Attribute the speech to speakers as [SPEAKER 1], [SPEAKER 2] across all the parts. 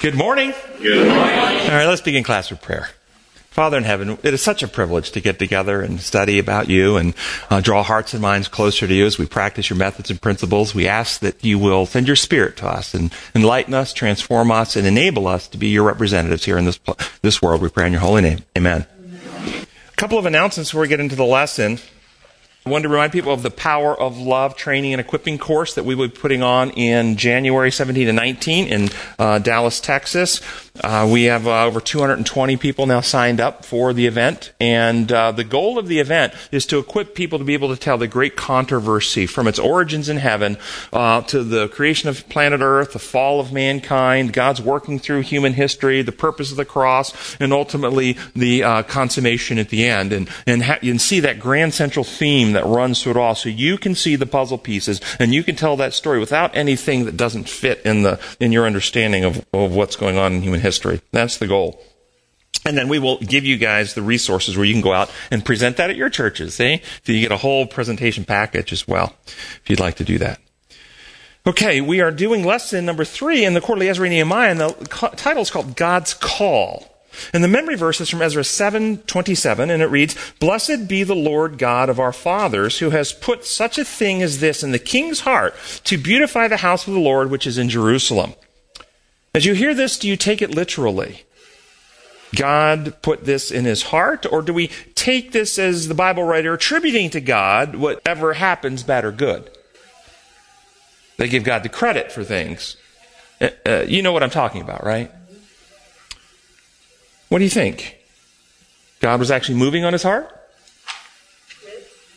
[SPEAKER 1] Good morning.
[SPEAKER 2] Good morning.
[SPEAKER 1] All right, let's begin class with prayer. Father in heaven, it is such a privilege to get together and study about you and uh, draw hearts and minds closer to you as we practice your methods and principles. We ask that you will send your spirit to us and enlighten us, transform us, and enable us to be your representatives here in this, this world. We pray in your holy name. Amen. A couple of announcements before we get into the lesson. I wanted to remind people of the Power of Love training and equipping course that we will be putting on in January 17 to 19 in uh, Dallas, Texas. Uh, we have uh, over 220 people now signed up for the event, and uh, the goal of the event is to equip people to be able to tell the great controversy from its origins in heaven uh, to the creation of planet Earth, the fall of mankind, God's working through human history, the purpose of the cross, and ultimately the uh, consummation at the end, and and, ha- and see that grand central theme that runs through it all, so you can see the puzzle pieces and you can tell that story without anything that doesn't fit in the in your understanding of, of what's going on in human history. That's the goal. And then we will give you guys the resources where you can go out and present that at your churches, see? So you get a whole presentation package as well, if you'd like to do that. Okay, we are doing lesson number three in the quarterly Ezra Nehemiah, and the title is called God's Call. And the memory verse is from Ezra 7:27 and it reads, "Blessed be the Lord God of our fathers who has put such a thing as this in the king's heart to beautify the house of the Lord which is in Jerusalem." As you hear this, do you take it literally? God put this in his heart or do we take this as the Bible writer attributing to God whatever happens bad or good? They give God the credit for things. Uh, uh you know what I'm talking about, right? What do you think? God was actually moving on his heart?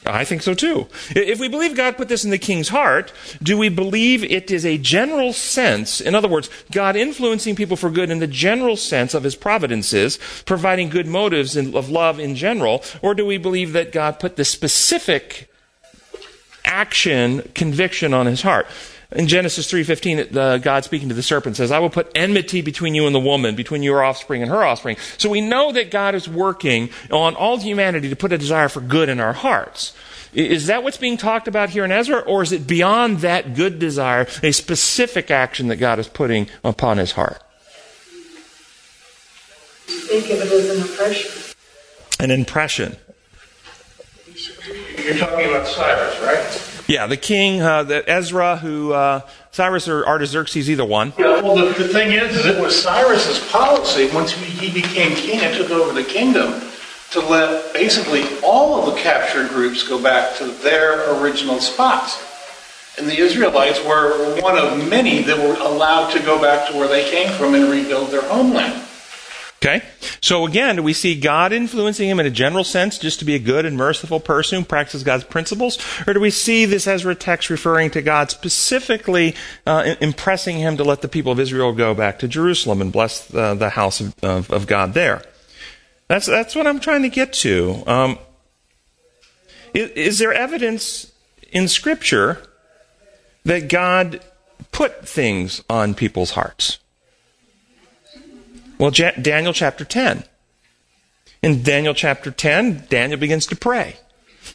[SPEAKER 1] I think so too. If we believe God put this in the king's heart, do we believe it is a general sense, in other words, God influencing people for good in the general sense of his providences, providing good motives of love in general, or do we believe that God put the specific action, conviction on his heart? In Genesis 3:15, uh, God speaking to the serpent says, "I will put enmity between you and the woman, between your offspring and her offspring." So we know that God is working on all humanity to put a desire for good in our hearts. Is that what's being talked about here in Ezra, or is it beyond that good desire, a specific action that God is putting upon his heart?
[SPEAKER 3] Think of it as an impression.
[SPEAKER 1] An impression.
[SPEAKER 2] You're talking about Cyrus, right?
[SPEAKER 1] Yeah, the king, uh, the Ezra, who uh, Cyrus or Artaxerxes, either one.
[SPEAKER 2] Yeah, well, the, the thing is, is it was Cyrus's policy once he, he became king and took over the kingdom to let basically all of the captured groups go back to their original spots. And the Israelites were one of many that were allowed to go back to where they came from and rebuild their homeland.
[SPEAKER 1] Okay? So again, do we see God influencing him in a general sense just to be a good and merciful person who practices God's principles? Or do we see this Ezra text referring to God specifically uh, impressing him to let the people of Israel go back to Jerusalem and bless the house of, of, of, God there? That's, that's what I'm trying to get to. Um, is, is there evidence in Scripture that God put things on people's hearts? Well, Daniel chapter 10. In Daniel chapter 10, Daniel begins to pray.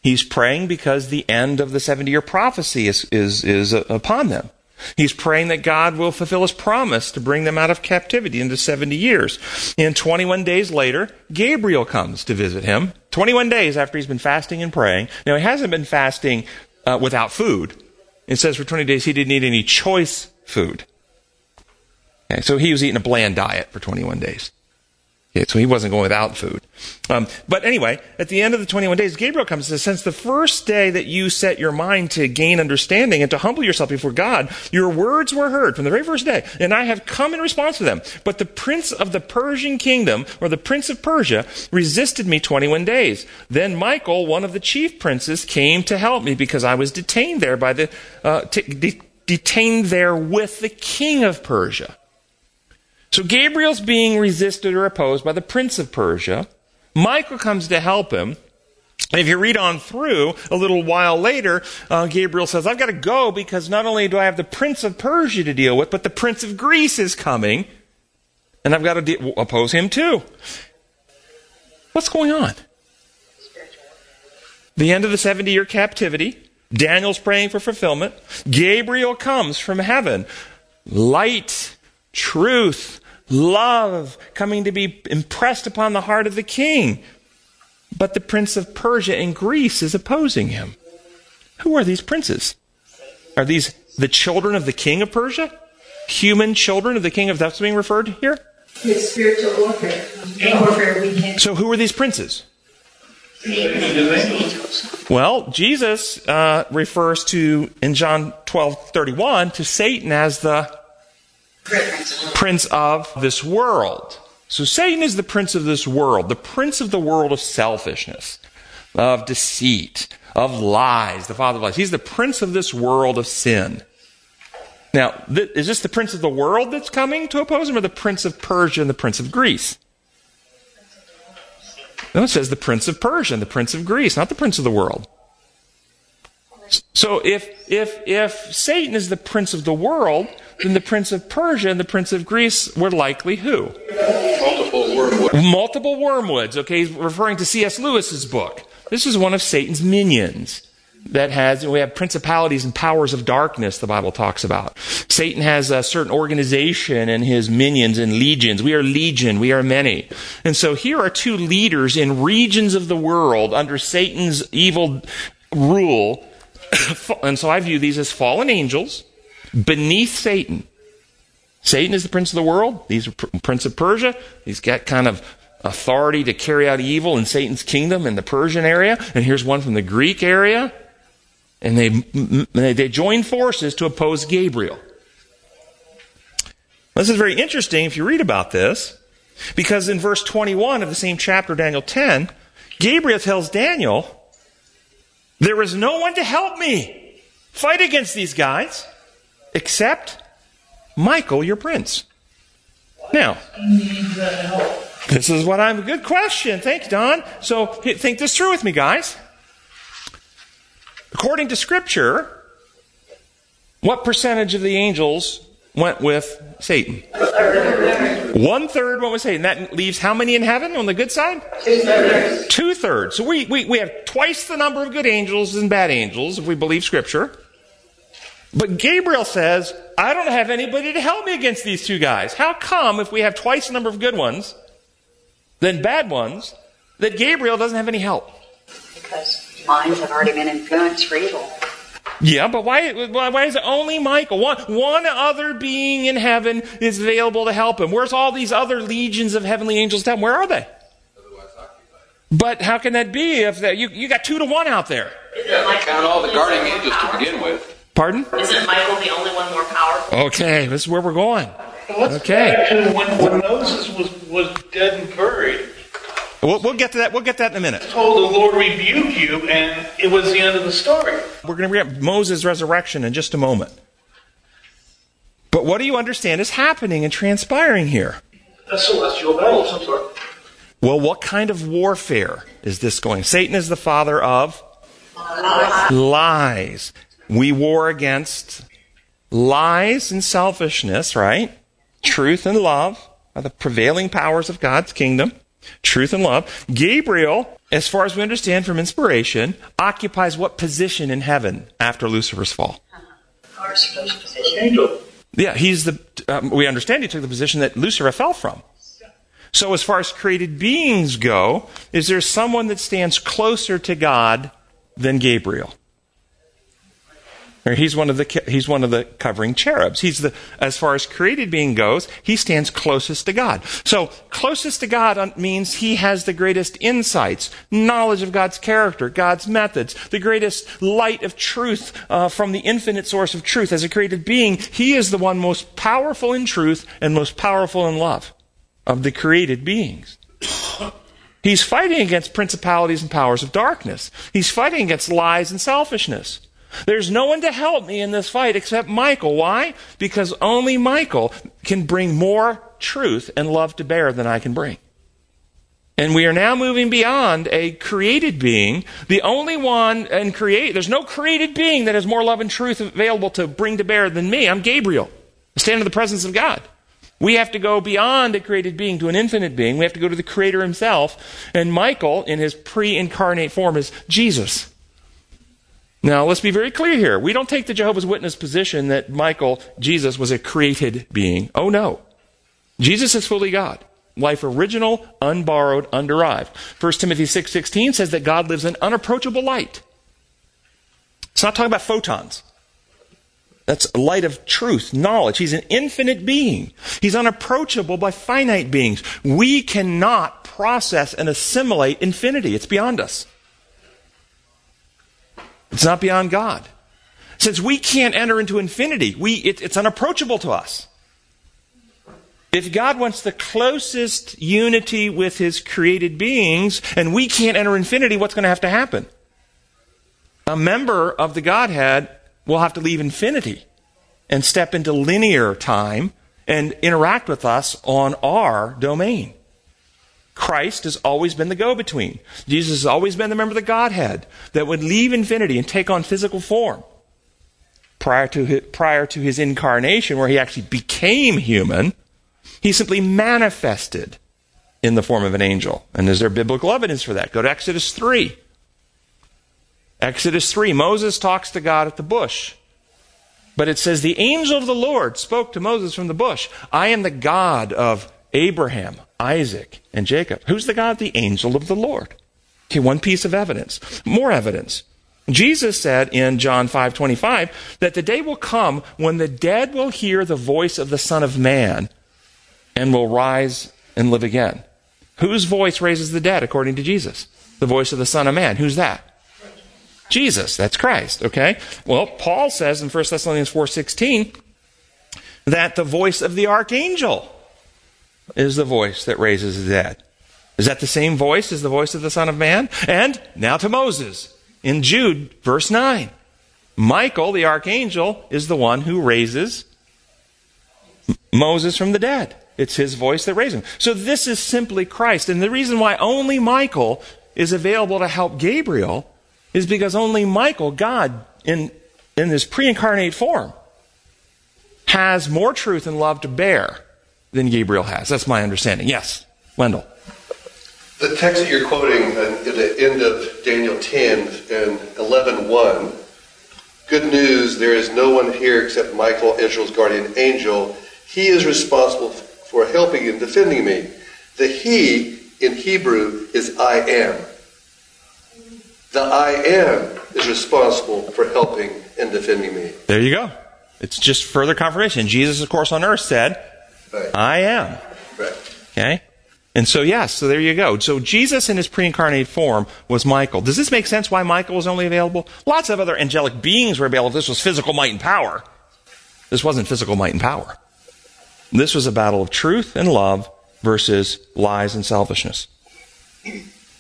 [SPEAKER 1] He's praying because the end of the 70 year prophecy is, is, is upon them. He's praying that God will fulfill his promise to bring them out of captivity into 70 years. And 21 days later, Gabriel comes to visit him. 21 days after he's been fasting and praying. Now, he hasn't been fasting uh, without food. It says for 20 days he didn't eat any choice food. Okay, so he was eating a bland diet for 21 days. Okay, so he wasn't going without food. Um, but anyway, at the end of the 21 days, Gabriel comes and says, since the first day that you set your mind to gain understanding and to humble yourself before God, your words were heard from the very first day, and I have come in response to them. But the prince of the Persian kingdom, or the prince of Persia, resisted me 21 days. Then Michael, one of the chief princes, came to help me because I was detained there by the, uh, detained there with the king of Persia. So Gabriel's being resisted or opposed by the prince of Persia. Michael comes to help him. And if you read on through, a little while later, uh, Gabriel says, I've got to go because not only do I have the prince of Persia to deal with, but the prince of Greece is coming. And I've got to de- oppose him too. What's going on? The end of the 70 year captivity. Daniel's praying for fulfillment. Gabriel comes from heaven. Light truth, love coming to be impressed upon the heart of the king. But the prince of Persia and Greece is opposing him. Who are these princes? Are these the children of the king of Persia? Human children of the king of that's being referred to here?
[SPEAKER 3] It's spiritual warfare. Warfare we can
[SPEAKER 1] So who are these princes? Well, Jesus uh, refers to in John twelve thirty one to Satan as the prince of this world. So Satan is the prince of this world, the prince of the world of selfishness, of deceit, of lies, the father of lies. He's the prince of this world of sin. Now, th- is this the prince of the world that's coming to oppose him, or the prince of Persia and the prince of Greece? No, it says the prince of Persia and the prince of Greece, not the prince of the world. So if if if Satan is the prince of the world, then the prince of Persia and the prince of Greece were likely who?
[SPEAKER 4] Multiple wormwood.
[SPEAKER 1] Multiple wormwoods. Okay, he's referring to C.S. Lewis's book. This is one of Satan's minions that has we have principalities and powers of darkness the bible talks about satan has a certain organization and his minions and legions we are legion we are many and so here are two leaders in regions of the world under satan's evil rule and so i view these as fallen angels beneath satan. Satan is the prince of the world. He's prince of persia. He's got kind of authority to carry out evil in satan's kingdom in the persian area. And here's one from the greek area. And they, they join forces to oppose Gabriel. This is very interesting if you read about this, because in verse 21 of the same chapter, Daniel 10, Gabriel tells Daniel, There is no one to help me fight against these guys except Michael, your prince. Now, this is what I'm. Good question. Thanks, Don. So think this through with me, guys. According to Scripture, what percentage of the angels went with Satan? One third went with Satan. That leaves how many in heaven on the good side?
[SPEAKER 3] Two thirds.
[SPEAKER 1] So we, we, we have twice the number of good angels and bad angels if we believe Scripture. But Gabriel says, I don't have anybody to help me against these two guys. How come, if we have twice the number of good ones than bad ones, that Gabriel doesn't have any help?
[SPEAKER 5] Because minds have already been influenced for evil.
[SPEAKER 1] Yeah, but why, why, why is it only Michael? One, one other being in heaven is available to help him. Where's all these other legions of heavenly angels down? Where are they? But how can that be if that, you, you got two to one out there?
[SPEAKER 4] Yeah, count all the guardian angels to begin with.
[SPEAKER 1] Pardon?
[SPEAKER 6] Isn't Michael the only one more powerful?
[SPEAKER 1] Okay, this is where we're going.
[SPEAKER 2] Let's
[SPEAKER 1] Okay.
[SPEAKER 2] back to when, when Moses was, was dead and buried.
[SPEAKER 1] We'll, we'll get to that. We'll get that in a minute.
[SPEAKER 2] Told the Lord rebuke you, and it was the end of the story.
[SPEAKER 1] We're going to up Moses' resurrection in just a moment. But what do you understand is happening and transpiring here?
[SPEAKER 2] A celestial battle of some sort.
[SPEAKER 1] Well, what kind of warfare is this going? Satan is the father of lies. We war against lies and selfishness, right? Truth and love are the prevailing powers of God's kingdom. Truth and love. Gabriel, as far as we understand from inspiration, occupies what position in heaven after Lucifer's fall?
[SPEAKER 5] Lucifer's position.
[SPEAKER 2] Angel.
[SPEAKER 1] Yeah, he's the. Um, we understand he took the position that Lucifer fell from. So, as far as created beings go, is there someone that stands closer to God than Gabriel? He's one of the he's one of the covering cherubs. He's the as far as created being goes, he stands closest to God. So closest to God means he has the greatest insights, knowledge of God's character, God's methods, the greatest light of truth uh, from the infinite source of truth. As a created being, he is the one most powerful in truth and most powerful in love of the created beings. He's fighting against principalities and powers of darkness. He's fighting against lies and selfishness. There's no one to help me in this fight except Michael. Why? Because only Michael can bring more truth and love to bear than I can bring. And we are now moving beyond a created being. The only one and create there's no created being that has more love and truth available to bring to bear than me. I'm Gabriel. I stand in the presence of God. We have to go beyond a created being to an infinite being. We have to go to the creator himself. And Michael, in his pre-incarnate form, is Jesus. Now, let's be very clear here. We don't take the Jehovah's Witness position that Michael, Jesus, was a created being. Oh, no. Jesus is fully God. Life original, unborrowed, underived. 1 Timothy 6.16 says that God lives in unapproachable light. It's not talking about photons. That's light of truth, knowledge. He's an infinite being. He's unapproachable by finite beings. We cannot process and assimilate infinity. It's beyond us. It's not beyond God. Since we can't enter into infinity, we, it, it's unapproachable to us. If God wants the closest unity with his created beings and we can't enter infinity, what's going to have to happen? A member of the Godhead will have to leave infinity and step into linear time and interact with us on our domain. Christ has always been the go between. Jesus has always been the member of the Godhead that would leave infinity and take on physical form. Prior to his, prior to his incarnation, where he actually became human, he simply manifested in the form of an angel. And is there biblical evidence for that? Go to Exodus 3. Exodus 3, Moses talks to God at the bush. But it says, The angel of the Lord spoke to Moses from the bush. I am the God of Abraham, Isaac, and Jacob. Who's the God? The angel of the Lord. Okay, one piece of evidence. More evidence. Jesus said in John 5:25 that the day will come when the dead will hear the voice of the Son of Man and will rise and live again. Whose voice raises the dead according to Jesus? The voice of the Son of Man. Who's that? Jesus. That's Christ, okay? Well, Paul says in 1 Thessalonians 4:16 that the voice of the archangel is the voice that raises the dead. Is that the same voice as the voice of the Son of Man? And now to Moses in Jude, verse 9. Michael, the archangel, is the one who raises Moses from the dead. It's his voice that raised him. So this is simply Christ. And the reason why only Michael is available to help Gabriel is because only Michael, God, in, in this pre incarnate form, has more truth and love to bear than Gabriel has. That's my understanding. Yes, Wendell.
[SPEAKER 7] The text that you're quoting at the end of Daniel 10 and 11.1, good news, there is no one here except Michael, Israel's guardian angel. He is responsible for helping and defending me. The he in Hebrew is I am. The I am is responsible for helping and defending me.
[SPEAKER 1] There you go. It's just further confirmation. Jesus, of course, on earth said,
[SPEAKER 7] Right.
[SPEAKER 1] I am.
[SPEAKER 7] Right.
[SPEAKER 1] Okay? And so, yes, so there you go. So Jesus in his pre incarnate form was Michael. Does this make sense why Michael was only available? Lots of other angelic beings were available. This was physical might and power. This wasn't physical might and power. This was a battle of truth and love versus lies and selfishness.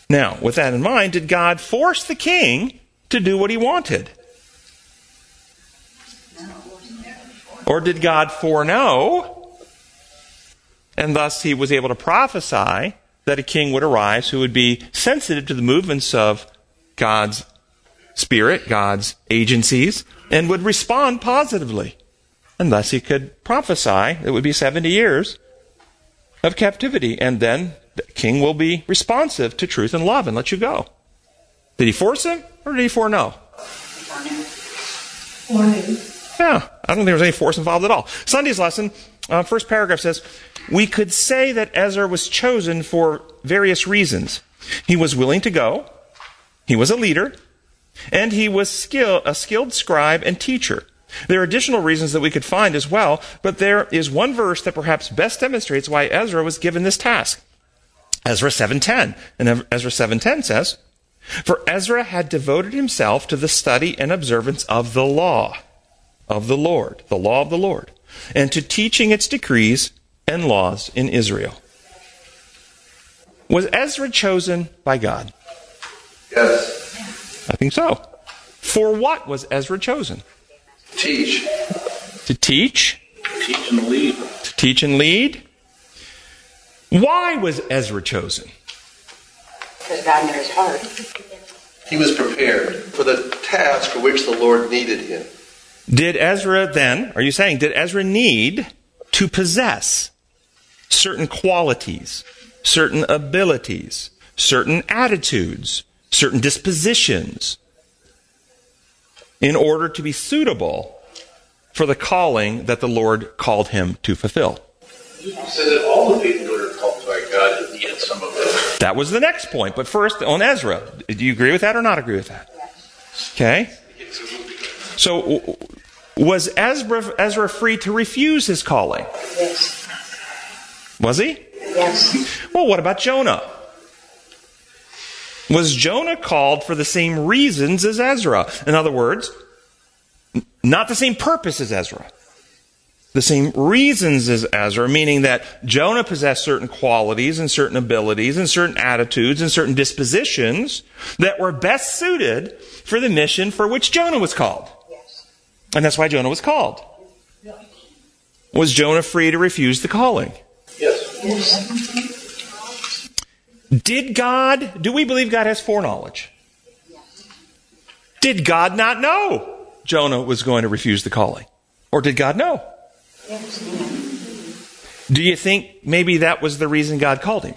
[SPEAKER 1] Now, with that in mind, did God force the king to do what he wanted? Or did God foreknow and thus he was able to prophesy that a king would arise who would be sensitive to the movements of God's spirit, God's agencies, and would respond positively. And thus he could prophesy it would be 70 years of captivity, and then the king will be responsive to truth and love and let you go. Did he force him, or did he foreknow? Yeah, I don't think there was any force involved at all. Sunday's lesson, uh, first paragraph says, we could say that Ezra was chosen for various reasons. He was willing to go, he was a leader, and he was skill, a skilled scribe and teacher. There are additional reasons that we could find as well, but there is one verse that perhaps best demonstrates why Ezra was given this task. Ezra 7:10. And Ezra 7:10 says, "For Ezra had devoted himself to the study and observance of the law of the Lord, the law of the Lord, and to teaching its decrees and laws in Israel. Was Ezra chosen by God?
[SPEAKER 7] Yes.
[SPEAKER 1] I think so. For what was Ezra chosen?
[SPEAKER 7] Teach.
[SPEAKER 1] To teach?
[SPEAKER 2] Teach and lead.
[SPEAKER 1] To teach and lead? Why was Ezra chosen?
[SPEAKER 5] Because God knew his heart.
[SPEAKER 7] He was prepared for the task for which the Lord needed him.
[SPEAKER 1] Did Ezra then, are you saying, did Ezra need to possess certain qualities, certain abilities, certain attitudes, certain dispositions in order to be suitable for the calling that the Lord called him to fulfill?
[SPEAKER 2] So that all the people that are called by God the some of them.
[SPEAKER 1] That was the next point. But first, on Ezra, do you agree with that or not agree with that? Okay. So, was Ezra, Ezra free to refuse his calling?
[SPEAKER 5] Yes.
[SPEAKER 1] Was he?
[SPEAKER 5] Yes.
[SPEAKER 1] Well, what about Jonah? Was Jonah called for the same reasons as Ezra? In other words, not the same purpose as Ezra. The same reasons as Ezra, meaning that Jonah possessed certain qualities and certain abilities and certain attitudes and certain dispositions that were best suited for the mission for which Jonah was called.
[SPEAKER 5] Yes.
[SPEAKER 1] And that's why Jonah was called. Was Jonah free to refuse the calling? Did God, do we believe God has foreknowledge? Did God not know Jonah was going to refuse the calling? Or did God know? Do you think maybe that was the reason God called him?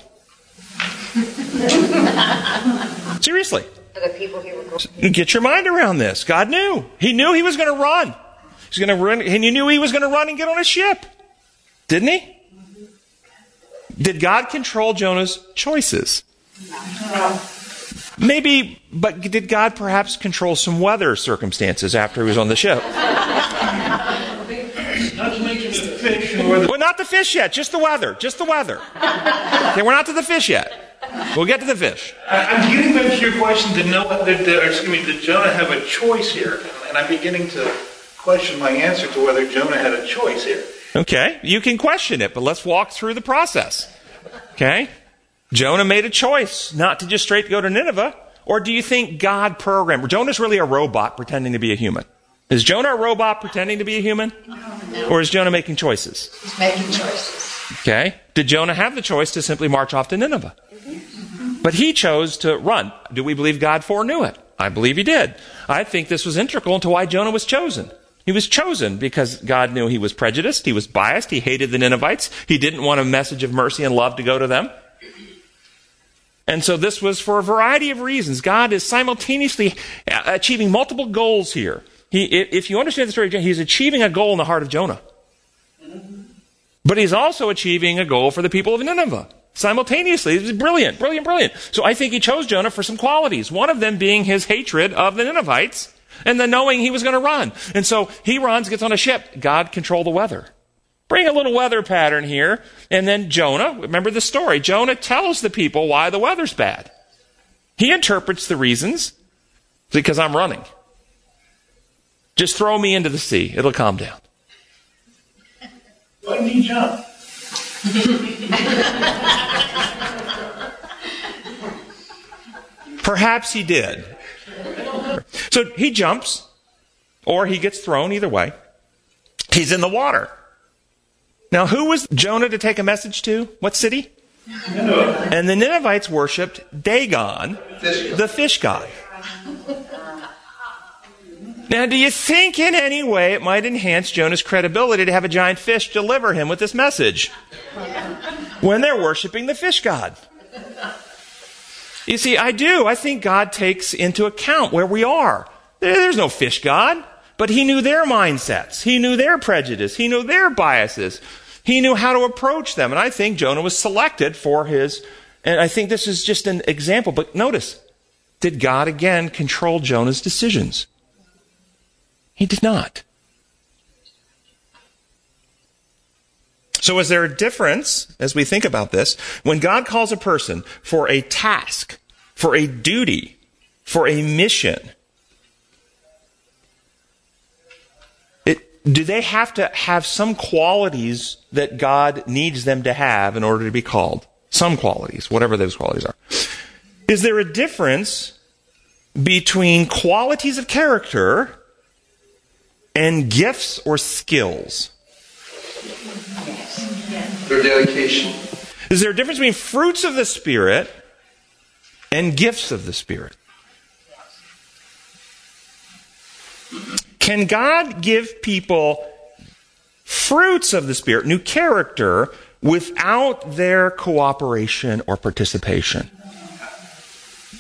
[SPEAKER 1] Seriously. Get your mind around this. God knew. He knew he was going to run. He's going to run, and he knew he was going to run and get on a ship. Didn't he? Did God control Jonah's choices? No. Maybe, but did God perhaps control some weather circumstances after he was on the ship? Well, not the fish yet, just the weather. Just the weather. Okay, we're not to the fish yet. We'll get to the fish.
[SPEAKER 2] I'm getting back to your question, excuse me, did Jonah have a choice here? And I'm beginning to question my answer to whether Jonah had a choice here.
[SPEAKER 1] Okay, you can question it, but let's walk through the process. Okay? Jonah made a choice not to just straight go to Nineveh. Or do you think God programmed? Jonah's really a robot pretending to be a human. Is Jonah a robot pretending to be a human? Or is Jonah making choices?
[SPEAKER 5] He's making choices.
[SPEAKER 1] Okay? Did Jonah have the choice to simply march off to Nineveh? But he chose to run. Do we believe God foreknew it? I believe he did. I think this was integral to why Jonah was chosen. He was chosen because God knew he was prejudiced, he was biased, he hated the Ninevites, he didn't want a message of mercy and love to go to them. And so this was for a variety of reasons. God is simultaneously achieving multiple goals here. He, if you understand the story of Jonah, he's achieving a goal in the heart of Jonah. But he's also achieving a goal for the people of Nineveh simultaneously. It's brilliant, brilliant, brilliant. So I think he chose Jonah for some qualities. One of them being his hatred of the Ninevites and then knowing he was going to run. And so he runs, gets on a ship. God control the weather. Bring a little weather pattern here. And then Jonah, remember the story. Jonah tells the people why the weather's bad. He interprets the reasons because I'm running. Just throw me into the sea. It'll calm down.
[SPEAKER 2] Why did he jump?
[SPEAKER 1] Perhaps he did. So he jumps, or he gets thrown, either way. He's in the water. Now, who was Jonah to take a message to? What city? And the Ninevites worshipped Dagon, the fish god. Now, do you think in any way it might enhance Jonah's credibility to have a giant fish deliver him with this message? When they're worshiping the fish god. You see, I do. I think God takes into account where we are. There's no fish God, but He knew their mindsets. He knew their prejudice. He knew their biases. He knew how to approach them. And I think Jonah was selected for his, and I think this is just an example, but notice, did God again control Jonah's decisions? He did not. So, is there a difference as we think about this when God calls a person for a task, for a duty, for a mission? It, do they have to have some qualities that God needs them to have in order to be called? Some qualities, whatever those qualities are. Is there a difference between qualities of character and gifts or skills?
[SPEAKER 7] Their dedication.
[SPEAKER 1] Is there a difference between fruits of the Spirit and gifts of the Spirit? Can God give people fruits of the Spirit, new character, without their cooperation or participation?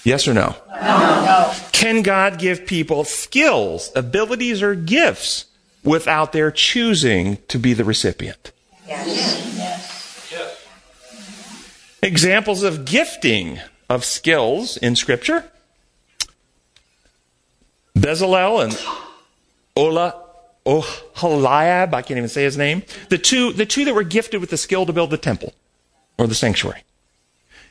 [SPEAKER 1] Yes or no?
[SPEAKER 5] No.
[SPEAKER 1] Can God give people skills, abilities, or gifts without their choosing to be the recipient?
[SPEAKER 5] Yes.
[SPEAKER 1] Examples of gifting of skills in Scripture Bezalel and Ola Oholiab, I can't even say his name. The two, the two that were gifted with the skill to build the temple or the sanctuary.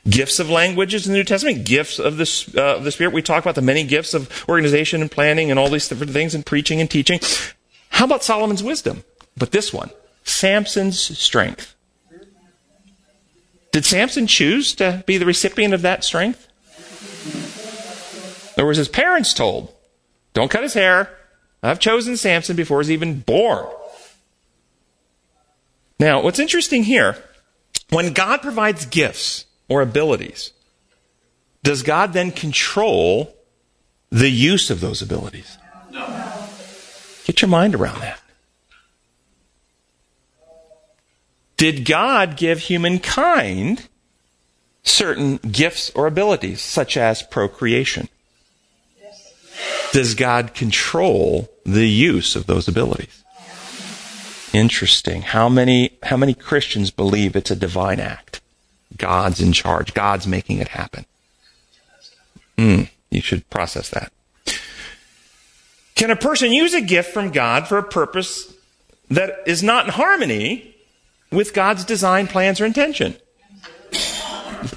[SPEAKER 1] Gifts of languages in the New Testament, gifts of the, uh, of the Spirit. We talk about the many gifts of organization and planning and all these different things and preaching and teaching. How about Solomon's wisdom? But this one, Samson's strength. Did Samson choose to be the recipient of that strength? Or was his parents told, don't cut his hair, I've chosen Samson before he's even born. Now, what's interesting here, when God provides gifts or abilities, does God then control the use of those abilities? No. Get your mind around that. Did God give humankind certain gifts or abilities, such as procreation? Does God control the use of those abilities? Interesting. How many, how many Christians believe it's a divine act? God's in charge. God's making it happen. Mm, you should process that. Can a person use a gift from God for a purpose that is not in harmony with God's design, plans, or intention?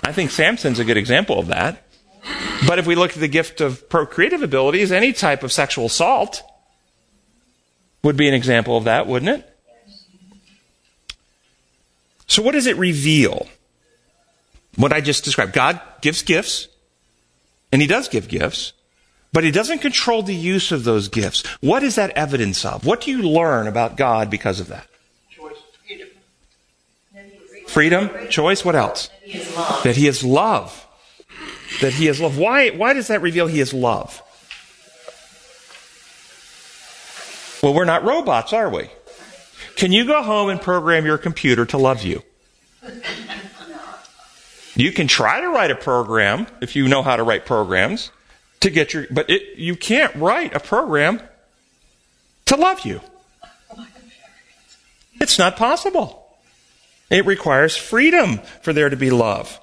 [SPEAKER 1] I think Samson's a good example of that. But if we look at the gift of procreative abilities, any type of sexual assault would be an example of that, wouldn't it? So, what does it reveal? What I just described. God gives gifts, and He does give gifts, but He doesn't control the use of those gifts. What is that evidence of? What do you learn about God because of that? Freedom, choice, what else? That He is love that he is love. Why, why does that reveal he is love? Well, we're not robots, are we? Can you go home and program your computer to love you? You can try to write a program if you know how to write programs to get your, but it, you can't write a program to love you. It's not possible. It requires freedom for there to be love.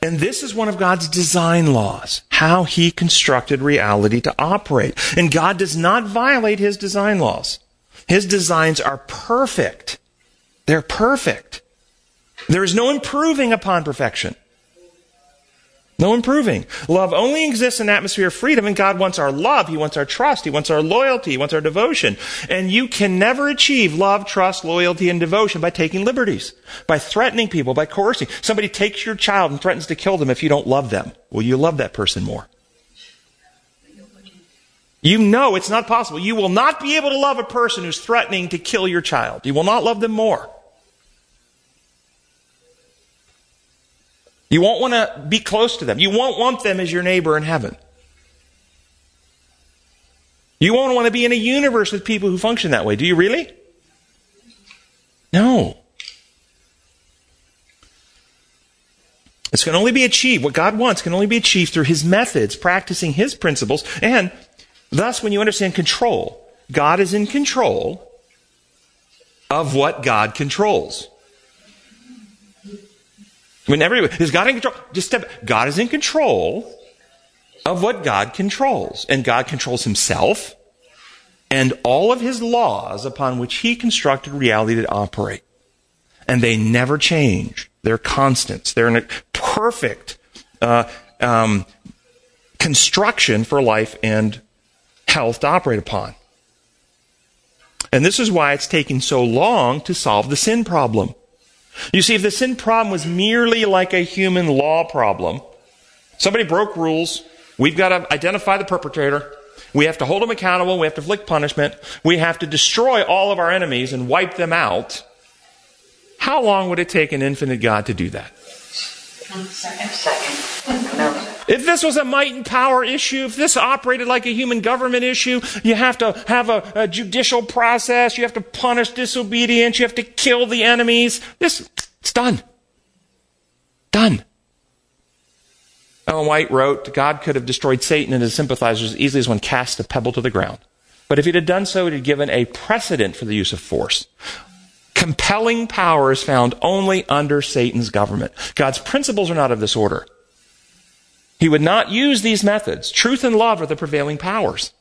[SPEAKER 1] And this is one of God's design laws, how he constructed reality to operate. And God does not violate his design laws. His designs are perfect. They're perfect. There is no improving upon perfection. No improving. Love only exists in an atmosphere of freedom, and God wants our love. He wants our trust. He wants our loyalty. He wants our devotion. And you can never achieve love, trust, loyalty, and devotion by taking liberties, by threatening people, by coercing. Somebody takes your child and threatens to kill them if you don't love them. Will you love that person more? You know it's not possible. You will not be able to love a person who's threatening to kill your child. You will not love them more. You won't want to be close to them. You won't want them as your neighbor in heaven. You won't want to be in a universe with people who function that way. Do you really? No. This can only be achieved. What God wants can only be achieved through His methods, practicing His principles, and thus, when you understand control, God is in control of what God controls. Whenever is God in control? Just step. God is in control of what God controls, and God controls Himself and all of His laws upon which He constructed reality to operate, and they never change. They're constants. They're in a perfect uh, um, construction for life and health to operate upon. And this is why it's taking so long to solve the sin problem. You see, if the sin problem was merely like a human law problem, somebody broke rules, we've got to identify the perpetrator, we have to hold them accountable, we have to inflict punishment, we have to destroy all of our enemies and wipe them out. How long would it take an infinite God to do that?
[SPEAKER 5] Second. Second.
[SPEAKER 1] If this was a might and power issue, if this operated like a human government issue, you have to have a, a judicial process, you have to punish disobedience, you have to kill the enemies. This, it's done. Done. Ellen White wrote, God could have destroyed Satan and his sympathizers as easily as one cast a pebble to the ground. But if he'd have done so, he'd have given a precedent for the use of force. Compelling power is found only under Satan's government. God's principles are not of this order. He would not use these methods. Truth and love are the prevailing powers.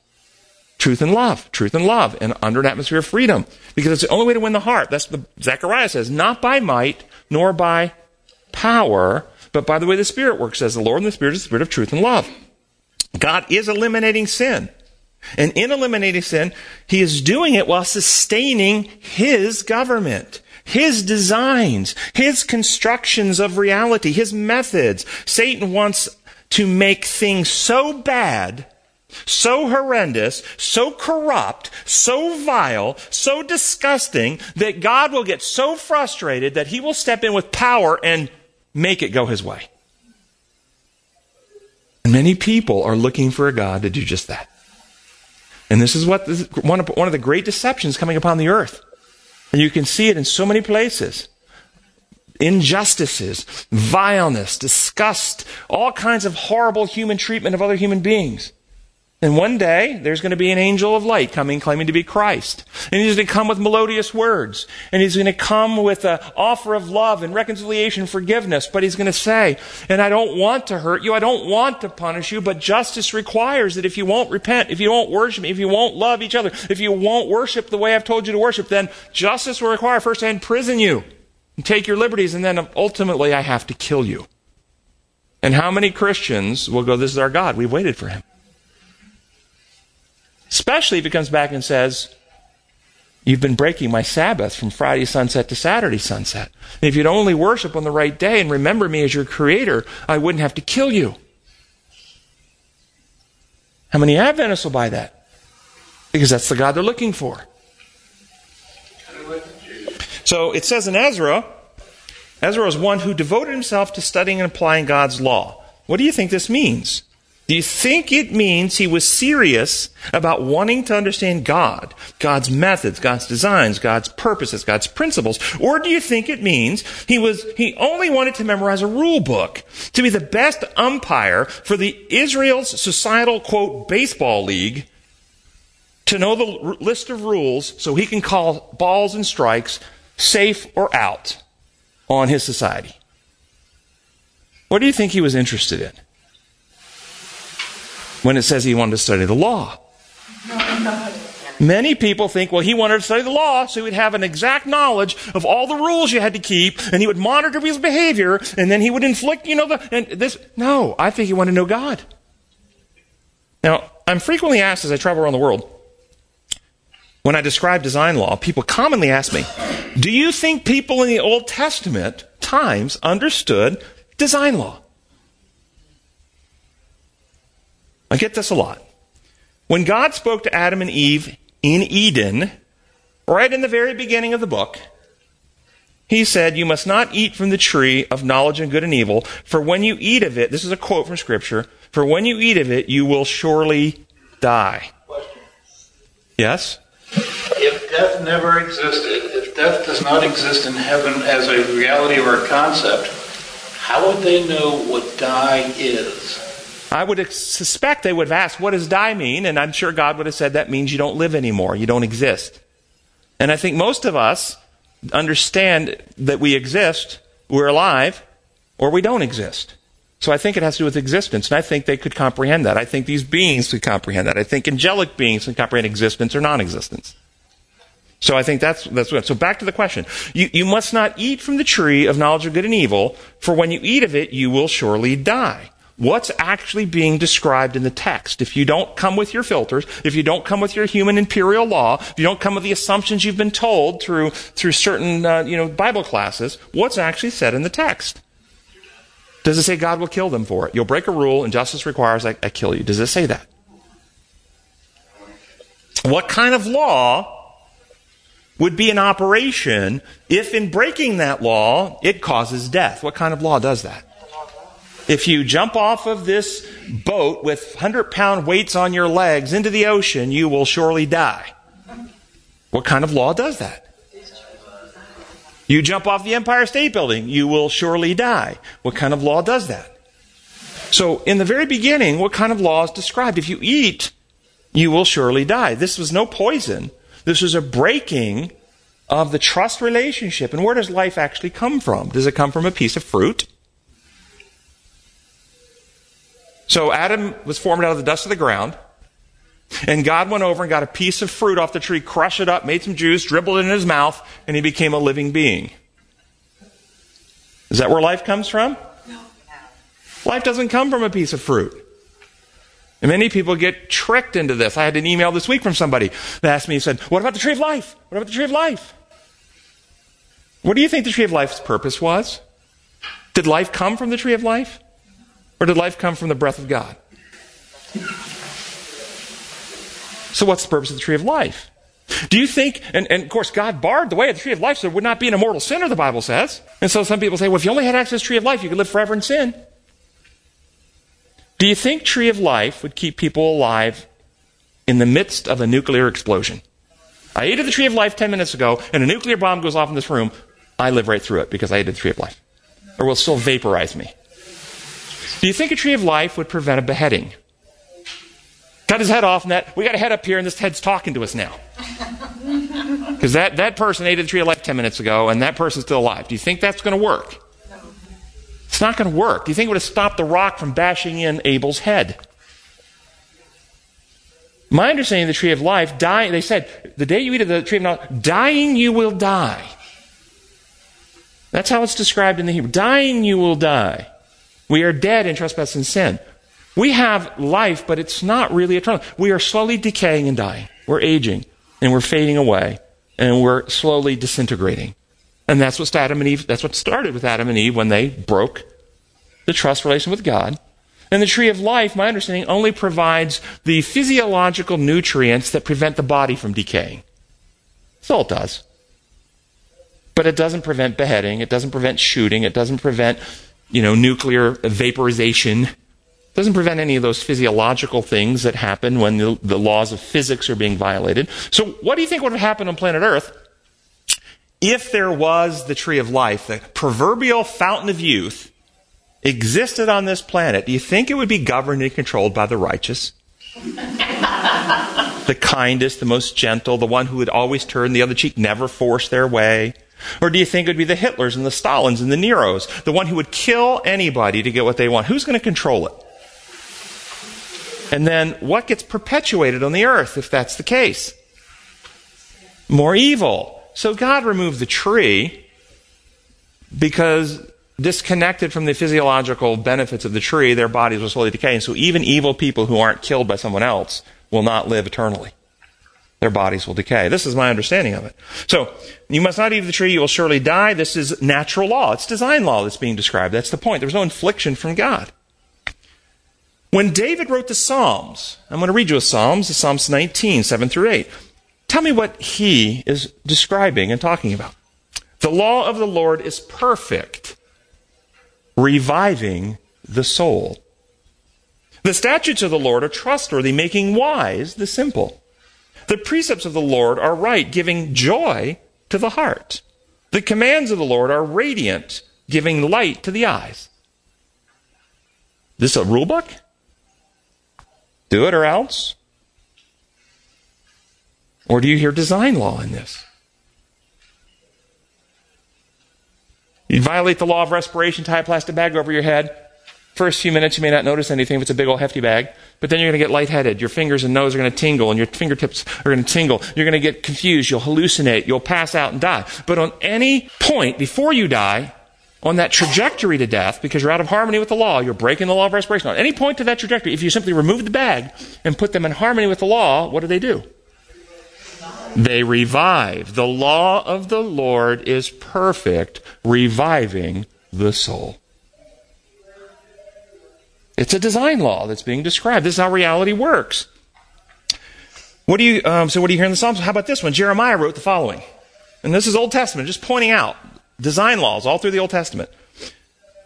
[SPEAKER 1] Truth and love, truth and love, and under an atmosphere of freedom. Because it's the only way to win the heart. That's what Zechariah says. Not by might, nor by power, but by the way the Spirit works, says the Lord, and the Spirit is the Spirit of truth and love. God is eliminating sin. And in eliminating sin, He is doing it while sustaining His government. His designs, His constructions of reality, His methods. Satan wants to make things so bad, so horrendous, so corrupt, so vile, so disgusting that God will get so frustrated that he will step in with power and make it go his way. And many people are looking for a God to do just that. And this is what this, one, of, one of the great deceptions coming upon the earth. And you can see it in so many places injustices, vileness, disgust, all kinds of horrible human treatment of other human beings. And one day, there's going to be an angel of light coming claiming to be Christ. And he's going to come with melodious words. And he's going to come with an offer of love and reconciliation, forgiveness. But he's going to say, and I don't want to hurt you. I don't want to punish you. But justice requires that if you won't repent, if you won't worship me, if you won't love each other, if you won't worship the way I've told you to worship, then justice will require first to imprison you and take your liberties, and then ultimately I have to kill you. And how many Christians will go, This is our God? We've waited for him. Especially if he comes back and says, You've been breaking my Sabbath from Friday sunset to Saturday sunset. And if you'd only worship on the right day and remember me as your creator, I wouldn't have to kill you. How many Adventists will buy that? Because that's the God they're looking for. So it says in Ezra, Ezra is one who devoted himself to studying and applying God's law. What do you think this means? Do you think it means he was serious about wanting to understand God, God's methods, God's designs, God's purposes, God's principles? Or do you think it means he was, he only wanted to memorize a rule book to be the best umpire for the Israel's societal quote baseball league to know the list of rules so he can call balls and strikes safe or out on his society? What do you think he was interested in? When it says he wanted to study the law. Many people think, well, he wanted to study the law so he would have an exact knowledge of all the rules you had to keep, and he would monitor his behavior, and then he would inflict, you know, the, and this. No, I think he wanted to know God. Now, I'm frequently asked as I travel around the world, when I describe design law, people commonly ask me, do you think people in the Old Testament times understood design law? I get this a lot. When God spoke to Adam and Eve in Eden, right in the very beginning of the book, he said, You must not eat from the tree of knowledge and good and evil, for when you eat of it, this is a quote from Scripture, for when you eat of it, you will surely die. Yes?
[SPEAKER 2] Death never existed, if death does not exist in heaven as a reality or a concept, how would they know what die is?
[SPEAKER 1] I would suspect they would have asked, What does die mean? And I'm sure God would have said, That means you don't live anymore, you don't exist. And I think most of us understand that we exist, we're alive, or we don't exist. So I think it has to do with existence, and I think they could comprehend that. I think these beings could comprehend that. I think angelic beings can comprehend existence or non-existence. So I think that's that's what. So back to the question: you, you must not eat from the tree of knowledge of good and evil, for when you eat of it, you will surely die. What's actually being described in the text? If you don't come with your filters, if you don't come with your human imperial law, if you don't come with the assumptions you've been told through through certain uh, you know Bible classes, what's actually said in the text? Does it say God will kill them for it? You'll break a rule and justice requires I, I kill you. Does it say that? What kind of law would be in operation if in breaking that law it causes death? What kind of law does that? If you jump off of this boat with 100 pound weights on your legs into the ocean, you will surely die. What kind of law does that? You jump off the Empire State Building, you will surely die. What kind of law does that? So, in the very beginning, what kind of law is described? If you eat, you will surely die. This was no poison. This was a breaking of the trust relationship. And where does life actually come from? Does it come from a piece of fruit? So Adam was formed out of the dust of the ground. And God went over and got a piece of fruit off the tree, crushed it up, made some juice, dribbled it in his mouth, and he became a living being. Is that where life comes from? No. Life doesn't come from a piece of fruit. And many people get tricked into this. I had an email this week from somebody that asked me, he said, What about the tree of life? What about the tree of life? What do you think the tree of life's purpose was? Did life come from the tree of life? Or did life come from the breath of God? So, what's the purpose of the tree of life? Do you think, and, and, of course, God barred the way of the tree of life so there would not be an immortal sinner, the Bible says. And so some people say, well, if you only had access to the tree of life, you could live forever in sin. Do you think tree of life would keep people alive in the midst of a nuclear explosion? I ate of the tree of life 10 minutes ago, and a nuclear bomb goes off in this room. I live right through it because I ate of the tree of life. Or will still vaporize me. Do you think a tree of life would prevent a beheading? Cut his head off, and that we got a head up here, and this head's talking to us now. Because that, that person ate of the tree of life 10 minutes ago, and that person's still alive. Do you think that's going to work? It's not going to work. Do you think it would have stopped the rock from bashing in Abel's head? My understanding of the tree of life, dying, they said, the day you eat of the tree of knowledge, dying you will die. That's how it's described in the Hebrew. Dying you will die. We are dead in trespass and sin. We have life, but it's not really eternal. We are slowly decaying and dying. We're aging and we're fading away and we're slowly disintegrating. And that's what Adam and Eve, that's what started with Adam and Eve when they broke the trust relation with God. And the tree of life, my understanding, only provides the physiological nutrients that prevent the body from decaying. That's all it does. But it doesn't prevent beheading, it doesn't prevent shooting, it doesn't prevent, you know, nuclear vaporization. It doesn't prevent any of those physiological things that happen when the, the laws of physics are being violated. So what do you think would have happened on planet Earth if there was the tree of life, the proverbial fountain of youth, existed on this planet, do you think it would be governed and controlled by the righteous? the kindest, the most gentle, the one who would always turn the other cheek, never force their way? Or do you think it would be the Hitlers and the Stalins and the Neros, the one who would kill anybody to get what they want? Who's going to control it? And then what gets perpetuated on the earth if that's the case? More evil. So God removed the tree because disconnected from the physiological benefits of the tree, their bodies will slowly decay. And so even evil people who aren't killed by someone else will not live eternally. Their bodies will decay. This is my understanding of it. So, you must not eat the tree, you will surely die. This is natural law. It's design law that's being described. That's the point. There's no infliction from God. When David wrote the Psalms, I'm going to read you a Psalms, Psalms 19, 7 through 8. Tell me what he is describing and talking about. The law of the Lord is perfect, reviving the soul. The statutes of the Lord are trustworthy, making wise the simple. The precepts of the Lord are right, giving joy to the heart. The commands of the Lord are radiant, giving light to the eyes. This a rule book? Do it or else? Or do you hear design law in this? You violate the law of respiration, tie a plastic bag over your head. First few minutes, you may not notice anything if it's a big old hefty bag, but then you're going to get lightheaded. Your fingers and nose are going to tingle, and your fingertips are going to tingle. You're going to get confused. You'll hallucinate. You'll pass out and die. But on any point before you die, on that trajectory to death, because you're out of harmony with the law, you're breaking the law of respiration. On any point to that trajectory, if you simply remove the bag and put them in harmony with the law, what do they do? They revive. The law of the Lord is perfect, reviving the soul. It's a design law that's being described. This is how reality works. What do you? Um, so, what do you hear in the Psalms? How about this one? Jeremiah wrote the following, and this is Old Testament, just pointing out design laws all through the Old Testament.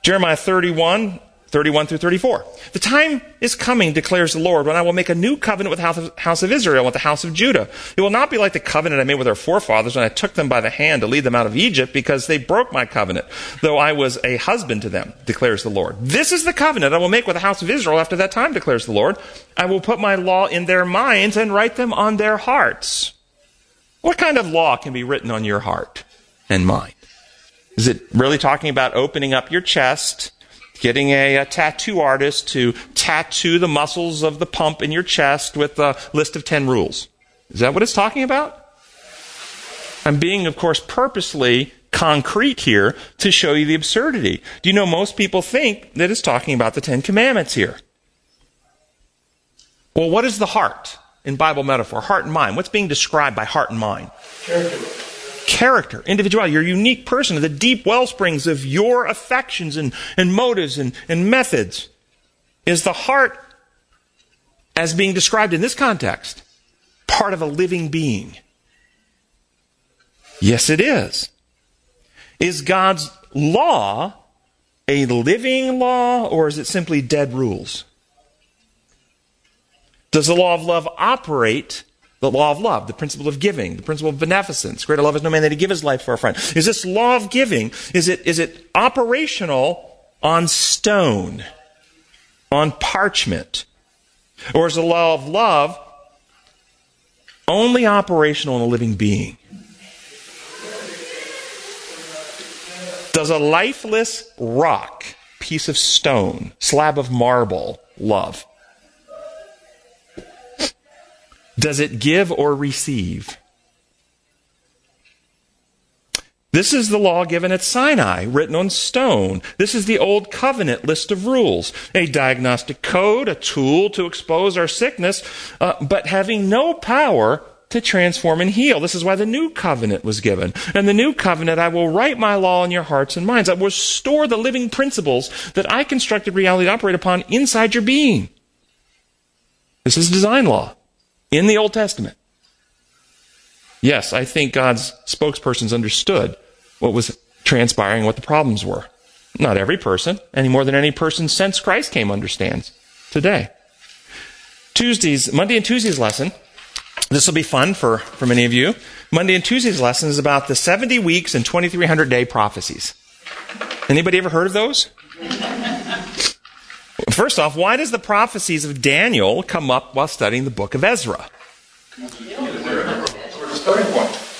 [SPEAKER 1] Jeremiah 31, 31 through 34. The time is coming, declares the Lord, when I will make a new covenant with the house of Israel, with the house of Judah. It will not be like the covenant I made with their forefathers when I took them by the hand to lead them out of Egypt, because they broke my covenant, though I was a husband to them, declares the Lord. This is the covenant I will make with the house of Israel after that time, declares the Lord. I will put my law in their minds and write them on their hearts. What kind of law can be written on your heart and mind? Is it really talking about opening up your chest, getting a, a, tattoo artist to tattoo the muscles of the pump in your chest with a list of 10 rules? Is that what it's talking about? I'm being, of course, purposely concrete here to show you the absurdity. Do you know most people think that it's talking about the Ten Commandments here? Well, what is the heart in Bible metaphor? Heart and mind. What's being described by heart and mind?
[SPEAKER 2] Character.
[SPEAKER 1] Character, individuality, your unique person, the deep well springs of your affections and, and motives and, and methods. Is the heart, as being described in this context, part of a living being? Yes, it is. Is God's law a living law or is it simply dead rules? Does the law of love operate the law of love, the principle of giving, the principle of beneficence? Greater love is no man that he give his life for a friend. Is this law of giving, is it, is it operational on stone, on parchment? Or is the law of love only operational in a living being? Does a lifeless rock, piece of stone, slab of marble love? Does it give or receive? This is the law given at Sinai, written on stone. This is the Old Covenant list of rules. A diagnostic code, a tool to expose our sickness, uh, but having no power to transform and heal. This is why the new covenant was given. And the new covenant, I will write my law in your hearts and minds. I will store the living principles that I constructed reality to operate upon inside your being. This is design law in the Old Testament. Yes, I think God's spokespersons understood what was transpiring, what the problems were. Not every person, any more than any person since Christ came understands today. Tuesday's, Monday and Tuesday's lesson, this will be fun for, for many of you. Monday and Tuesday's lesson is about the 70 weeks and 2300 day prophecies. Anybody ever heard of those? First off, why does the prophecies of Daniel come up while studying the book of Ezra?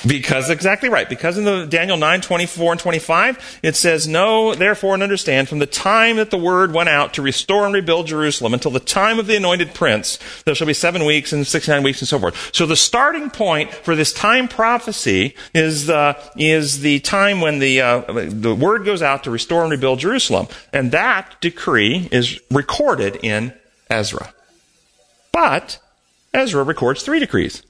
[SPEAKER 1] Because exactly right. Because in the Daniel 9, 24 and 25, it says, Know therefore and understand from the time that the word went out to restore and rebuild Jerusalem until the time of the anointed prince, there shall be seven weeks and 69 weeks and so forth. So the starting point for this time prophecy is, uh, is the time when the, uh, the word goes out to restore and rebuild Jerusalem. And that decree is recorded in Ezra. But Ezra records three decrees.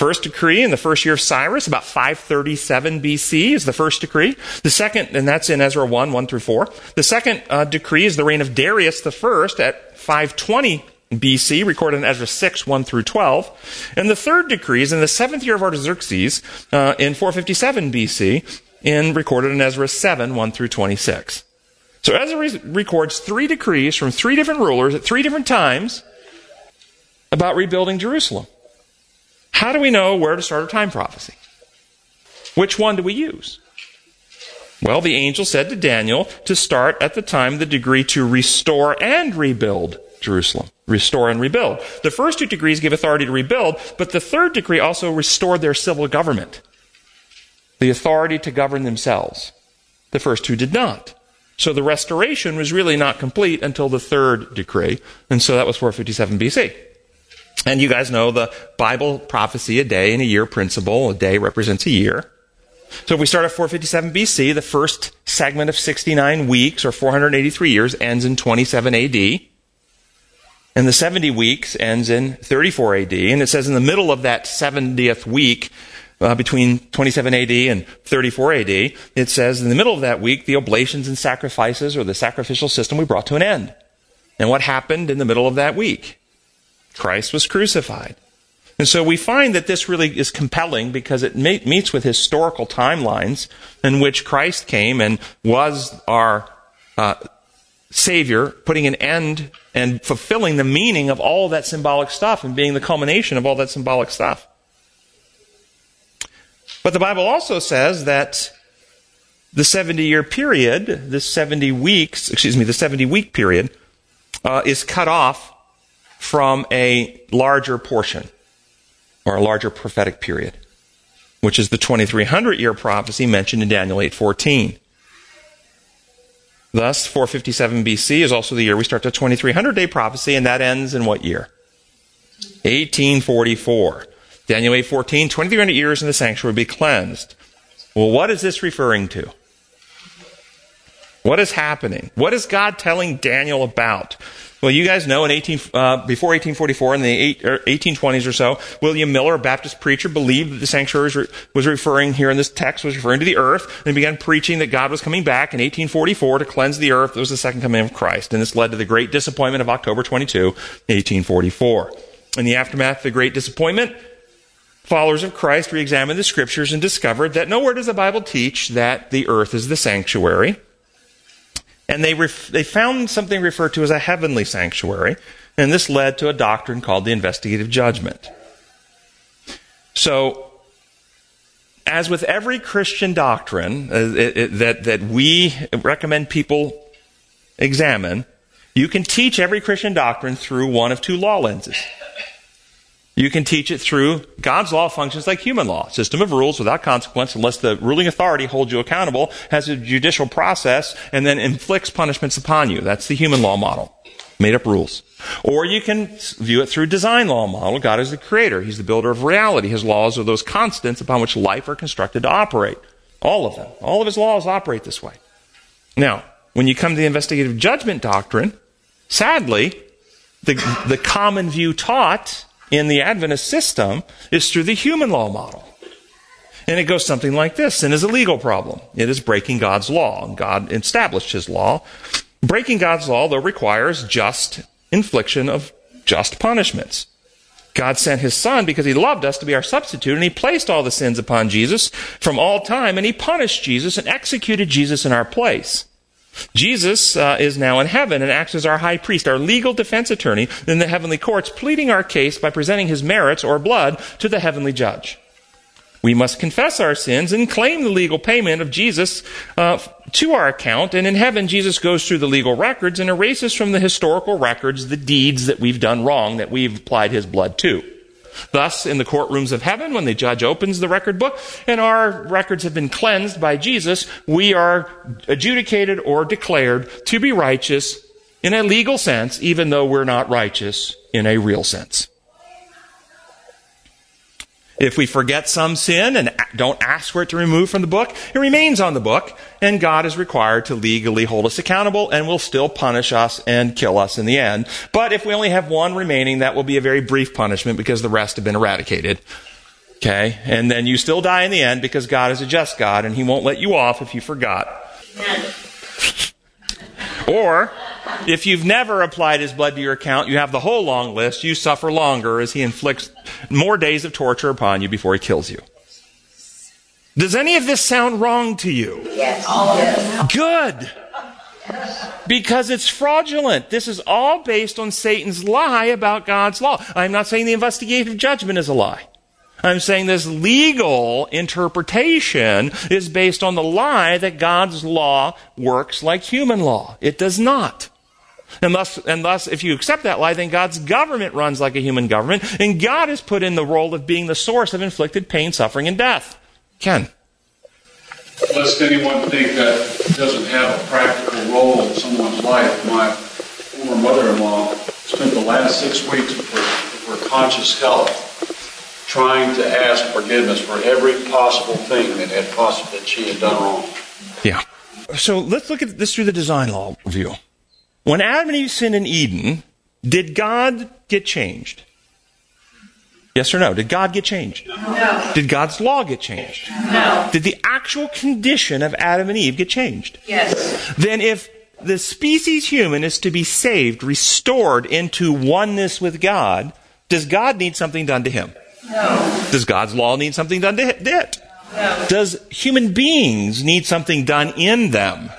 [SPEAKER 1] First decree in the first year of Cyrus, about 537 BC, is the first decree. The second, and that's in Ezra 1, 1 through 4. The second uh, decree is the reign of Darius the first at 520 BC, recorded in Ezra 6, 1 through 12. And the third decree is in the seventh year of Artaxerxes uh, in 457 BC, in, recorded in Ezra 7, 1 through 26. So Ezra re- records three decrees from three different rulers at three different times about rebuilding Jerusalem. How do we know where to start a time prophecy? Which one do we use? Well, the angel said to Daniel to start at the time the degree to restore and rebuild Jerusalem. Restore and rebuild. The first two degrees give authority to rebuild, but the third decree also restored their civil government. The authority to govern themselves. The first two did not. So the restoration was really not complete until the third decree, and so that was 457 BC. And you guys know the Bible prophecy, a day and a year principle. A day represents a year. So if we start at 457 BC, the first segment of 69 weeks or 483 years ends in 27 AD. And the 70 weeks ends in 34 AD. And it says in the middle of that 70th week, uh, between 27 AD and 34 AD, it says in the middle of that week, the oblations and sacrifices or the sacrificial system we brought to an end. And what happened in the middle of that week? Christ was crucified. And so we find that this really is compelling because it meets with historical timelines in which Christ came and was our uh, Savior, putting an end and fulfilling the meaning of all that symbolic stuff and being the culmination of all that symbolic stuff. But the Bible also says that the 70 year period, the 70 weeks, excuse me, the 70 week period, uh, is cut off from a larger portion. or a larger prophetic period, which is the 2300 year prophecy mentioned in Daniel 8:14. Thus, 457 BC is also the year we start the 2300 day prophecy, and that ends in what year? 1844. Daniel 8:14, 2300 years in the sanctuary will be cleansed. Well, what is this referring to? What is happening? What is God telling Daniel about? Well, you guys know in 18, uh, before 1844, in the eight, 1820s or so, William Miller, a Baptist preacher, believed that the sanctuary was referring here in this text was referring to the earth, and began preaching that God was coming back in 1844 to cleanse the earth. It was the second coming of Christ, and this led to the great disappointment of October 22, 1844. In the aftermath of the great disappointment, followers of Christ re-examined the scriptures and discovered that nowhere does the Bible teach that the earth is the sanctuary and they, ref- they found something referred to as a heavenly sanctuary, and this led to a doctrine called the investigative judgment. So, as with every Christian doctrine uh, it, it, that, that we recommend people examine, you can teach every Christian doctrine through one of two law lenses. You can teach it through God's law functions like human law, system of rules without consequence unless the ruling authority holds you accountable, has a judicial process, and then inflicts punishments upon you. That's the human law model. Made up rules. Or you can view it through design law model. God is the creator. He's the builder of reality. His laws are those constants upon which life are constructed to operate. All of them. All of his laws operate this way. Now, when you come to the investigative judgment doctrine, sadly, the, the common view taught in the Adventist system is through the human law model. And it goes something like this Sin is a legal problem. It is breaking God's law. God established his law. Breaking God's law, though, requires just infliction of just punishments. God sent his son because he loved us to be our substitute, and he placed all the sins upon Jesus from all time, and he punished Jesus and executed Jesus in our place. Jesus uh, is now in heaven and acts as our high priest, our legal defense attorney in the heavenly courts, pleading our case by presenting his merits or blood to the heavenly judge. We must confess our sins and claim the legal payment of Jesus uh, to our account. And in heaven, Jesus goes through the legal records and erases from the historical records the deeds that we've done wrong that we've applied his blood to. Thus, in the courtrooms of heaven, when the judge opens the record book and our records have been cleansed by Jesus, we are adjudicated or declared to be righteous in a legal sense, even though we're not righteous in a real sense. If we forget some sin and don't ask for it to remove from the book, it remains on the book, and God is required to legally hold us accountable and will still punish us and kill us in the end. But if we only have one remaining, that will be a very brief punishment because the rest have been eradicated. Okay? And then you still die in the end because God is a just God and He won't let you off if you forgot. or, if you've never applied his blood to your account, you have the whole long list. You suffer longer as he inflicts more days of torture upon you before he kills you. Does any of this sound wrong to you?
[SPEAKER 5] Yes. yes.
[SPEAKER 1] Good. Because it's fraudulent. This is all based on Satan's lie about God's law. I'm not saying the investigative judgment is a lie. I'm saying this legal interpretation is based on the lie that God's law works like human law. It does not. And thus, and thus, if you accept that lie, then God's government runs like a human government, and God is put in the role of being the source of inflicted pain, suffering, and death. Ken.
[SPEAKER 2] Lest anyone think that doesn't have a practical role in someone's life, my former mother-in-law spent the last six weeks of her, of her conscious health trying to ask forgiveness for every possible thing that had possible that she had done wrong.
[SPEAKER 1] Yeah. So let's look at this through the design law view. When Adam and Eve sinned in Eden, did God get changed? Yes or no? Did God get changed?
[SPEAKER 3] No.
[SPEAKER 1] Did God's law get changed?
[SPEAKER 3] No.
[SPEAKER 1] Did the actual condition of Adam and Eve get changed?
[SPEAKER 3] Yes.
[SPEAKER 1] Then if the species human is to be saved, restored into oneness with God, does God need something done to him?
[SPEAKER 3] No.
[SPEAKER 1] Does God's law need something done to it?
[SPEAKER 3] No.
[SPEAKER 1] Does human beings need something done in them?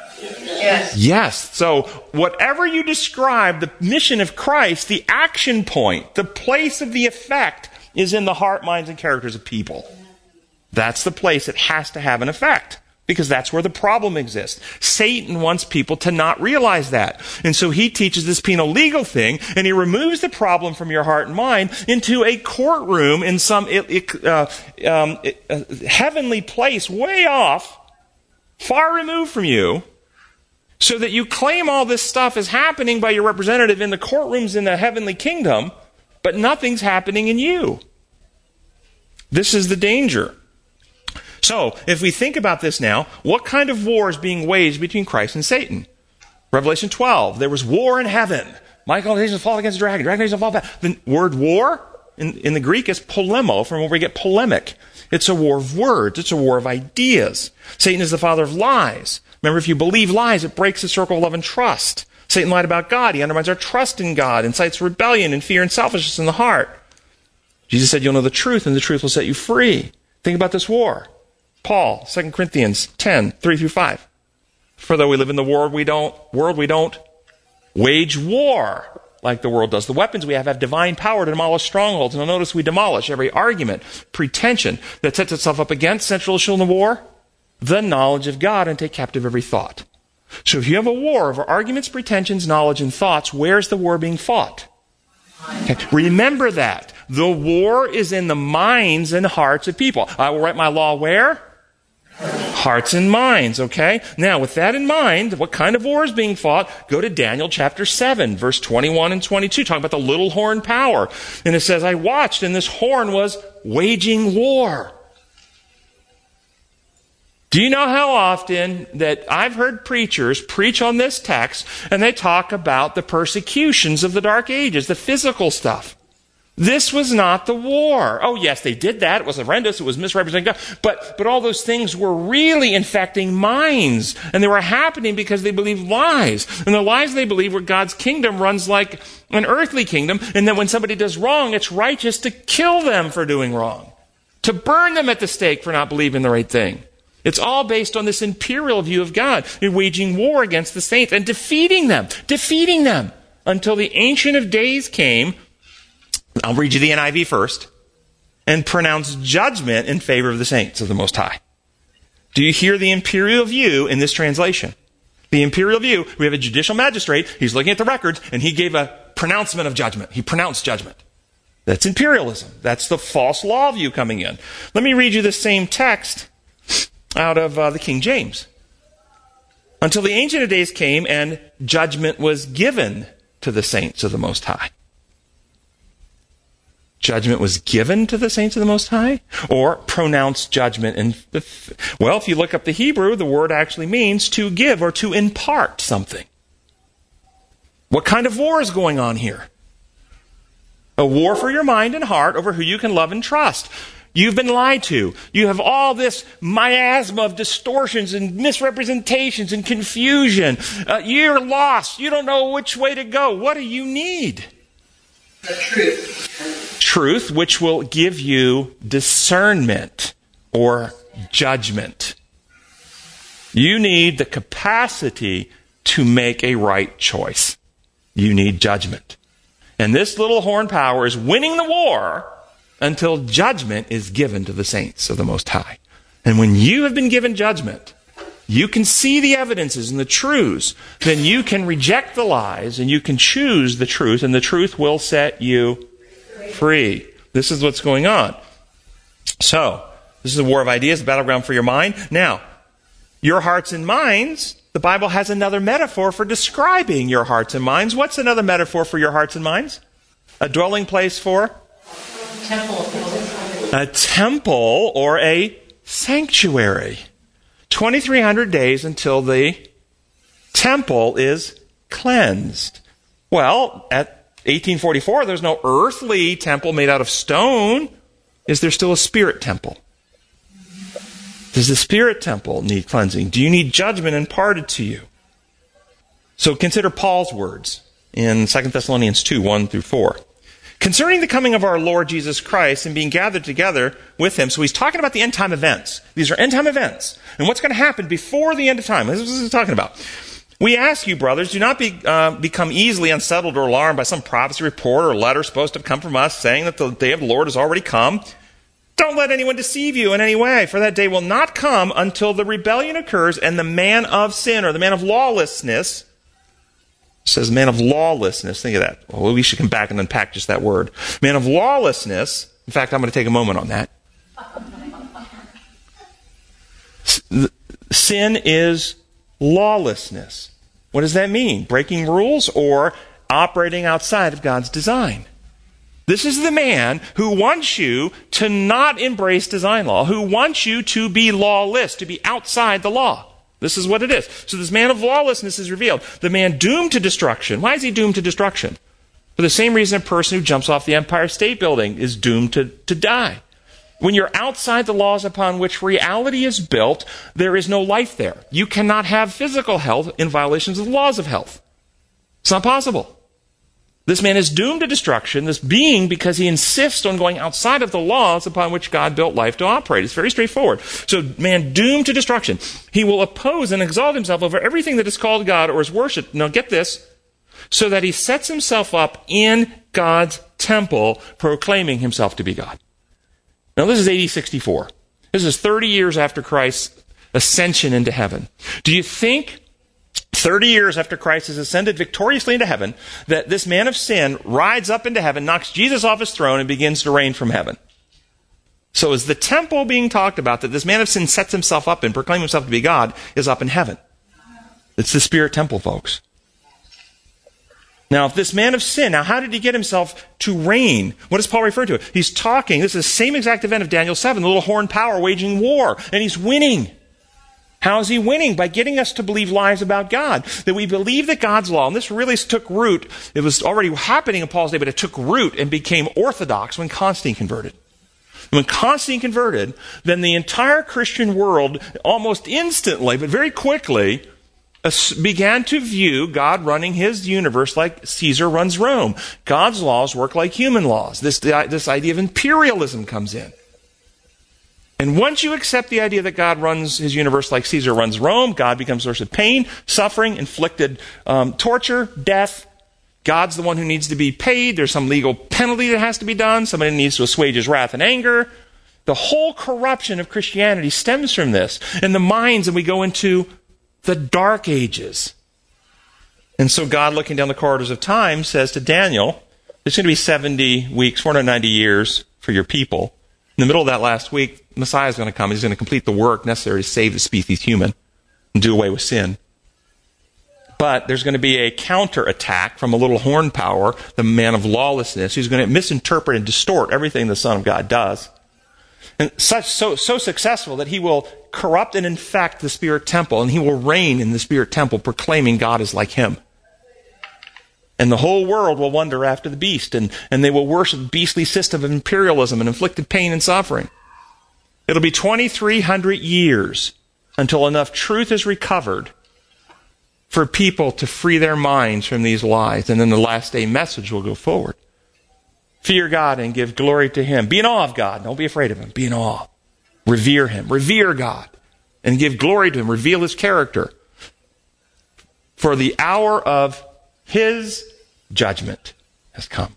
[SPEAKER 3] Yes.
[SPEAKER 1] Yes. So, whatever you describe, the mission of Christ, the action point, the place of the effect is in the heart, minds, and characters of people. That's the place it has to have an effect. because that's where the problem exists. Satan wants people to not realize that. And so he teaches this penal legal thing, and he removes the problem from your heart and mind into a courtroom in some uh, um, uh, heavenly place way off, far removed from you, so that you claim all this stuff is happening by your representative in the courtrooms in the heavenly kingdom, but nothing's happening in you. This is the danger. So, if we think about this now, what kind of war is being waged between Christ and Satan? Revelation 12, there was war in heaven. Michael and fall against the dragon. Dragon and fought back. The word war in, in the Greek is polemo, from where we get polemic. It's a war of words. It's a war of ideas. Satan is the father of lies. Remember, if you believe lies, it breaks the circle of love and trust. Satan lied about God. He undermines our trust in God, incites rebellion and fear and selfishness in the heart. Jesus said, You'll know the truth, and the truth will set you free. Think about this war. Paul, 2 Corinthians 10, 3 through 5. For though we live in the world, we don't, world, we don't wage war like the world does. The weapons we have have divine power to demolish strongholds. And notice we demolish every argument, pretension that sets itself up against central issue in the war, the knowledge of God, and take captive every thought. So if you have a war over arguments, pretensions, knowledge, and thoughts, where's the war being fought? Okay. Remember that. The war is in the minds and hearts of people. I will write my law where? Hearts and minds, okay? Now, with that in mind, what kind of war is being fought? Go to Daniel chapter 7, verse 21 and 22, talking about the little horn power. And it says, I watched, and this horn was waging war. Do you know how often that I've heard preachers preach on this text and they talk about the persecutions of the Dark Ages, the physical stuff? This was not the war. Oh, yes, they did that. It was horrendous. It was misrepresenting God. But, but all those things were really infecting minds. And they were happening because they believed lies. And the lies they believed were God's kingdom runs like an earthly kingdom. And that when somebody does wrong, it's righteous to kill them for doing wrong. To burn them at the stake for not believing the right thing. It's all based on this imperial view of God, waging war against the saints and defeating them, defeating them until the Ancient of Days came I'll read you the NIV first. And pronounce judgment in favor of the saints of the Most High. Do you hear the imperial view in this translation? The imperial view, we have a judicial magistrate, he's looking at the records, and he gave a pronouncement of judgment. He pronounced judgment. That's imperialism. That's the false law view coming in. Let me read you the same text out of uh, the King James. Until the Ancient of Days came and judgment was given to the saints of the Most High judgment was given to the saints of the Most High or pronounced judgment. And well, if you look up the Hebrew, the word actually means to give or to impart something. What kind of war is going on here? A war for your mind and heart over who you can love and trust. You've been lied to. You have all this miasma of distortions and misrepresentations and confusion. Uh, you're lost. You don't know which way to go. What do you need?
[SPEAKER 3] The truth.
[SPEAKER 1] Truth, which will give you discernment or judgment. You need the capacity to make a right choice. You need judgment. And this little horn power is winning the war until judgment is given to the saints of the Most High. And when you have been given judgment, you can see the evidences and the truths, then you can reject the lies and you can choose the truth, and the truth will set you free. This is what's going on. So, this is a war of ideas, a battleground for your mind. Now, your hearts and minds, the Bible has another metaphor for describing your hearts and minds. What's another metaphor for your hearts and minds? A dwelling place for? A temple or a sanctuary. 2,300 days until the temple is cleansed. Well, at 1844, there's no earthly temple made out of stone. Is there still a spirit temple? Does the spirit temple need cleansing? Do you need judgment imparted to you? So consider Paul's words in 2 Thessalonians 2 1 through 4. Concerning the coming of our Lord Jesus Christ and being gathered together with him. So he's talking about the end time events. These are end time events. And what's going to happen before the end of time. This is what he's talking about. We ask you, brothers, do not be, uh, become easily unsettled or alarmed by some prophecy report or letter supposed to have come from us saying that the day of the Lord has already come. Don't let anyone deceive you in any way, for that day will not come until the rebellion occurs and the man of sin or the man of lawlessness says man of lawlessness. Think of that. Well, we should come back and unpack just that word. Man of lawlessness. In fact, I'm going to take a moment on that. Sin is lawlessness. What does that mean? Breaking rules or operating outside of God's design? This is the man who wants you to not embrace design law, who wants you to be lawless, to be outside the law. This is what it is. So this man of lawlessness is revealed. The man doomed to destruction. Why is he doomed to destruction? For the same reason a person who jumps off the Empire State Building is doomed to, to die. When you're outside the laws upon which reality is built, there is no life there. You cannot have physical health in violations of the laws of health. It's not possible. This man is doomed to destruction, this being, because he insists on going outside of the laws upon which God built life to operate. It's very straightforward. So, man doomed to destruction. He will oppose and exalt himself over everything that is called God or is worshipped. Now, get this. So that he sets himself up in God's temple, proclaiming himself to be God. Now, this is AD 64. This is 30 years after Christ's ascension into heaven. Do you think 30 years after Christ has ascended victoriously into heaven, that this man of sin rides up into heaven, knocks Jesus off his throne, and begins to reign from heaven. So is the temple being talked about that this man of sin sets himself up and proclaims himself to be God is up in heaven? It's the spirit temple, folks. Now, if this man of sin, now how did he get himself to reign? What does Paul refer to? He's talking, this is the same exact event of Daniel 7, the little horn power waging war, and he's winning. How is he winning? By getting us to believe lies about God. That we believe that God's law, and this really took root, it was already happening in Paul's day, but it took root and became orthodox when Constantine converted. When Constantine converted, then the entire Christian world almost instantly, but very quickly, began to view God running his universe like Caesar runs Rome. God's laws work like human laws. This, this idea of imperialism comes in. And once you accept the idea that God runs his universe like Caesar runs Rome, God becomes a source of pain, suffering, inflicted um, torture, death. God's the one who needs to be paid. There's some legal penalty that has to be done. Somebody needs to assuage his wrath and anger. The whole corruption of Christianity stems from this. In the minds, and we go into the dark ages. And so God, looking down the corridors of time, says to Daniel, there's going to be 70 weeks, 490 years for your people. In the middle of that last week, Messiah is going to come. He's going to complete the work necessary to save the species human and do away with sin. But there's going to be a counterattack from a little horn power, the man of lawlessness, who's going to misinterpret and distort everything the Son of God does. And such so so successful that he will corrupt and infect the spirit temple, and he will reign in the spirit temple, proclaiming God is like him. And the whole world will wonder after the beast, and, and they will worship the beastly system of imperialism and inflicted pain and suffering. It'll be 2,300 years until enough truth is recovered for people to free their minds from these lies. And then the last day message will go forward. Fear God and give glory to Him. Be in awe of God. Don't be afraid of Him. Be in awe. Revere Him. Revere God. And give glory to Him. Reveal His character. For the hour of His judgment has come.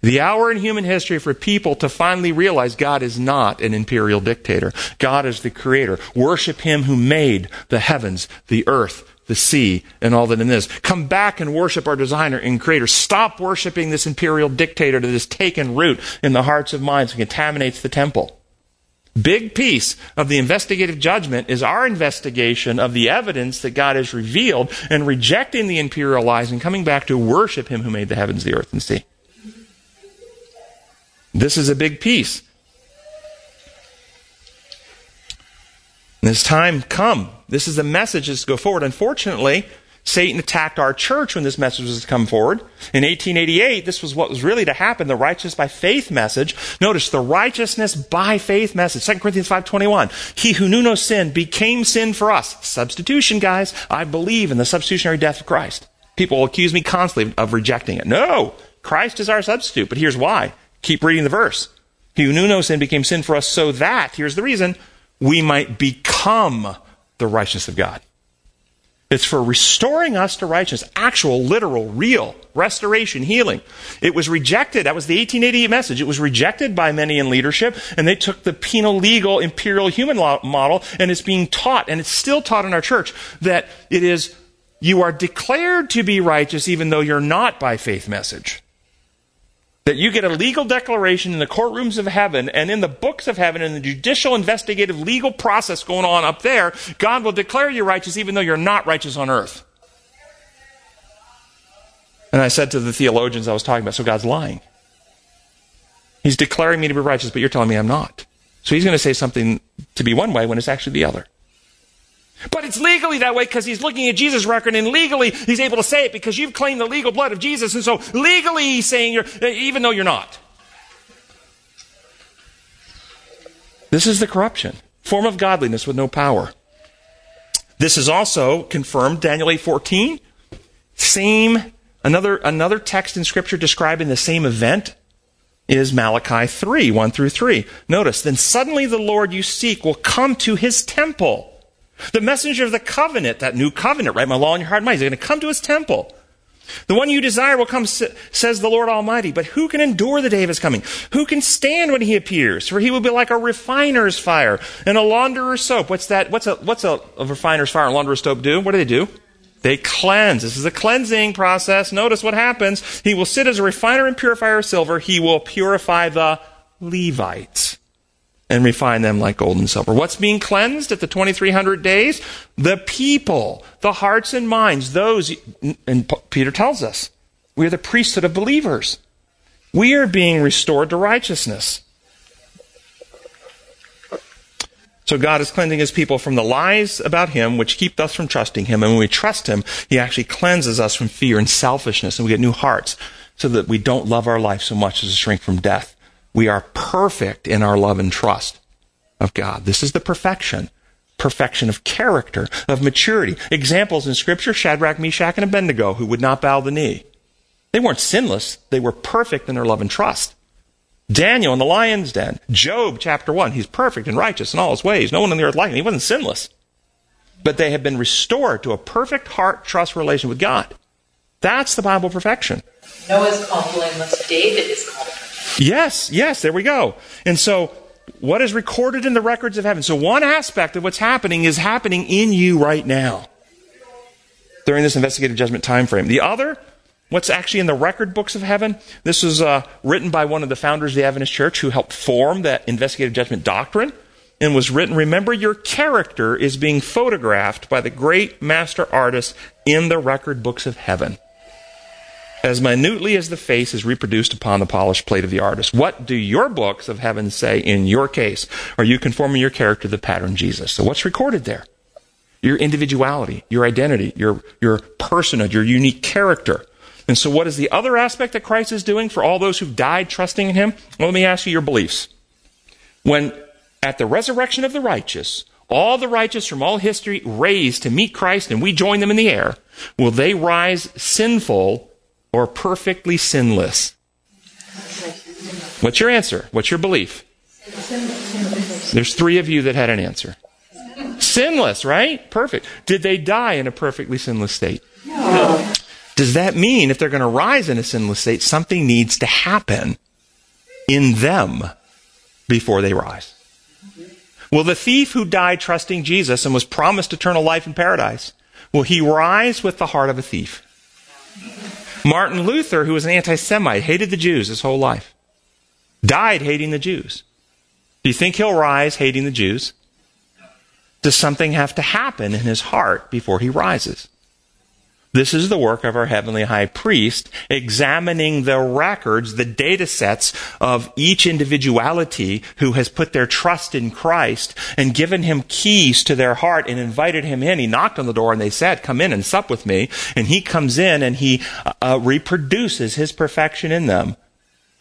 [SPEAKER 1] The hour in human history for people to finally realize God is not an imperial dictator. God is the creator. Worship Him who made the heavens, the earth, the sea, and all that in this. Come back and worship our designer and creator. Stop worshiping this imperial dictator that has taken root in the hearts of minds and contaminates the temple. Big piece of the investigative judgment is our investigation of the evidence that God has revealed and rejecting the imperial lies and coming back to worship Him who made the heavens, the earth, and sea. This is a big piece. this time come. This is the message that's to go forward. Unfortunately, Satan attacked our church when this message was to come forward. In 1888, this was what was really to happen, the righteous by faith message. Notice the righteousness by faith message. 2 Corinthians 5.21. He who knew no sin became sin for us. Substitution, guys. I believe in the substitutionary death of Christ. People will accuse me constantly of rejecting it. No! Christ is our substitute. But here's why. Keep reading the verse. He who knew no sin became sin for us so that, here's the reason, we might become the righteousness of God. It's for restoring us to righteousness, actual, literal, real restoration, healing. It was rejected. That was the 1888 message. It was rejected by many in leadership, and they took the penal, legal, imperial human law model, and it's being taught, and it's still taught in our church, that it is, you are declared to be righteous even though you're not by faith message. That you get a legal declaration in the courtrooms of heaven and in the books of heaven and the judicial investigative legal process going on up there, God will declare you righteous even though you're not righteous on earth. And I said to the theologians I was talking about, so God's lying. He's declaring me to be righteous, but you're telling me I'm not. So he's going to say something to be one way when it's actually the other. But it's legally that way because he's looking at Jesus' record, and legally he's able to say it because you've claimed the legal blood of Jesus, and so legally he's saying you're, even though you're not. This is the corruption, form of godliness with no power. This is also confirmed, Daniel 8:14. Same another another text in scripture describing the same event is Malachi 3, 1 through 3. Notice, then suddenly the Lord you seek will come to his temple the messenger of the covenant, that new covenant, write my law in your heart and mind, is going to come to his temple. The one you desire will come, says the Lord Almighty. But who can endure the day of his coming? Who can stand when he appears? For he will be like a refiner's fire and a launderer's soap. What's that? What's a, what's a, a refiner's fire and launderer's soap do? What do they do? They cleanse. This is a cleansing process. Notice what happens. He will sit as a refiner and purifier of silver. He will purify the Levites and refine them like gold and silver. What's being cleansed at the 2300 days? The people, the hearts and minds, those, and Peter tells us, we are the priesthood of believers. We are being restored to righteousness. So God is cleansing his people from the lies about him which keep us from trusting him. And when we trust him, he actually cleanses us from fear and selfishness and we get new hearts so that we don't love our life so much as to shrink from death. We are perfect in our love and trust of God. This is the perfection. Perfection of character, of maturity. Examples in Scripture Shadrach, Meshach, and Abednego, who would not bow the knee. They weren't sinless, they were perfect in their love and trust. Daniel in the lion's den. Job, chapter 1. He's perfect and righteous in all his ways. No one on the earth like him. He wasn't sinless. But they have been restored to a perfect heart trust relation with God. That's the Bible perfection.
[SPEAKER 6] Noah's called blameless. David is called
[SPEAKER 1] Yes, yes, there we go. And so, what is recorded in the records of heaven? So, one aspect of what's happening is happening in you right now during this investigative judgment time frame. The other, what's actually in the record books of heaven, this was uh, written by one of the founders of the Adventist Church who helped form that investigative judgment doctrine and was written Remember, your character is being photographed by the great master artist in the record books of heaven as minutely as the face is reproduced upon the polished plate of the artist. What do your books of heaven say in your case? Are you conforming your character to the pattern Jesus? So what's recorded there? Your individuality, your identity, your, your personhood, your unique character. And so what is the other aspect that Christ is doing for all those who've died trusting in Him? Well, let me ask you your beliefs. When at the resurrection of the righteous, all the righteous from all history raised to meet Christ and we join them in the air, will they rise sinful or perfectly sinless? What's your answer? What's your belief? There's three of you that had an answer. Sinless, right? Perfect. Did they die in a perfectly sinless state? No. Does that mean if they're going to rise in a sinless state, something needs to happen in them before they rise? Will the thief who died trusting Jesus and was promised eternal life in paradise, will he rise with the heart of a thief? Martin Luther, who was an anti Semite, hated the Jews his whole life, died hating the Jews. Do you think he'll rise hating the Jews? Does something have to happen in his heart before he rises? This is the work of our heavenly high priest, examining the records, the data sets of each individuality who has put their trust in Christ and given him keys to their heart and invited him in. He knocked on the door and they said, come in and sup with me. And he comes in and he uh, reproduces his perfection in them.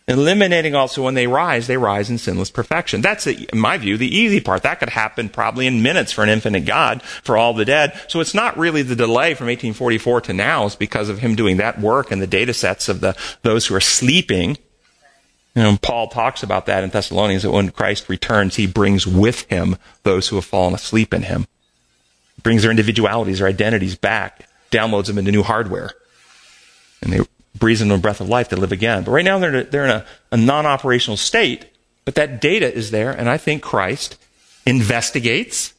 [SPEAKER 1] Eliminating also when they rise, they rise in sinless perfection. That's, in my view, the easy part. That could happen probably in minutes for an infinite God for all the dead. So it's not really the delay from 1844 to now is because of him doing that work and the data sets of the, those who are sleeping. You know, Paul talks about that in Thessalonians that when Christ returns, he brings with him those who have fallen asleep in him. brings their individualities, their identities back, downloads them into new hardware. And they breathes into a breath of life, they live again. But right now they're, they're in a, a non operational state, but that data is there, and I think Christ investigates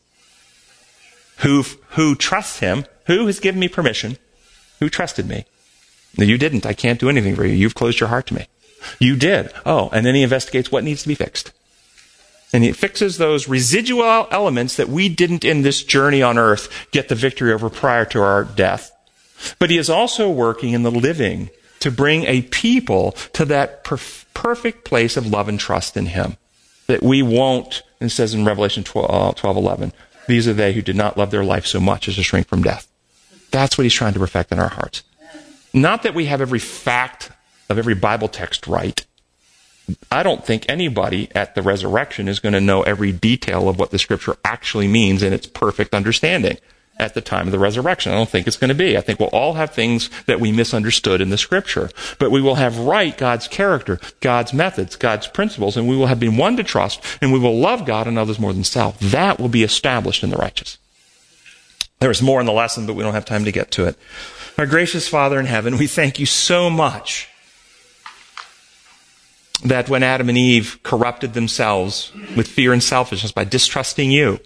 [SPEAKER 1] who, who trusts him, who has given me permission, who trusted me. No, you didn't. I can't do anything for you. You've closed your heart to me. You did. Oh, and then he investigates what needs to be fixed. And he fixes those residual elements that we didn't in this journey on earth get the victory over prior to our death. But he is also working in the living to bring a people to that perf- perfect place of love and trust in him. That we won't, and it says in Revelation 12, uh, 12 11, these are they who did not love their life so much as to shrink from death. That's what he's trying to perfect in our hearts. Not that we have every fact of every Bible text right. I don't think anybody at the resurrection is going to know every detail of what the scripture actually means in its perfect understanding at the time of the resurrection. I don't think it's going to be. I think we'll all have things that we misunderstood in the scripture, but we will have right God's character, God's methods, God's principles, and we will have been won to trust, and we will love God and others more than self. That will be established in the righteous. There's more in the lesson, but we don't have time to get to it. Our gracious Father in heaven, we thank you so much that when Adam and Eve corrupted themselves with fear and selfishness by distrusting you,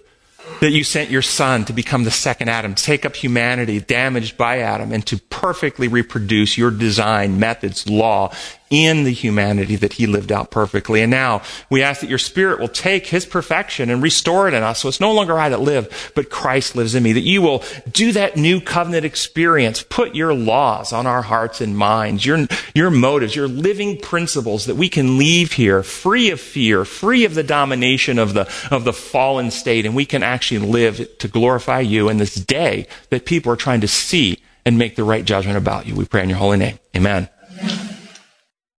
[SPEAKER 1] that you sent your son to become the second Adam, take up humanity damaged by Adam, and to perfectly reproduce your design, methods, law in the humanity that he lived out perfectly. And now we ask that your spirit will take his perfection and restore it in us. So it's no longer I that live, but Christ lives in me. That you will do that new covenant experience, put your laws on our hearts and minds, your, your motives, your living principles that we can leave here free of fear, free of the domination of the, of the fallen state. And we can actually live to glorify you in this day that people are trying to see and make the right judgment about you. We pray in your holy name. Amen.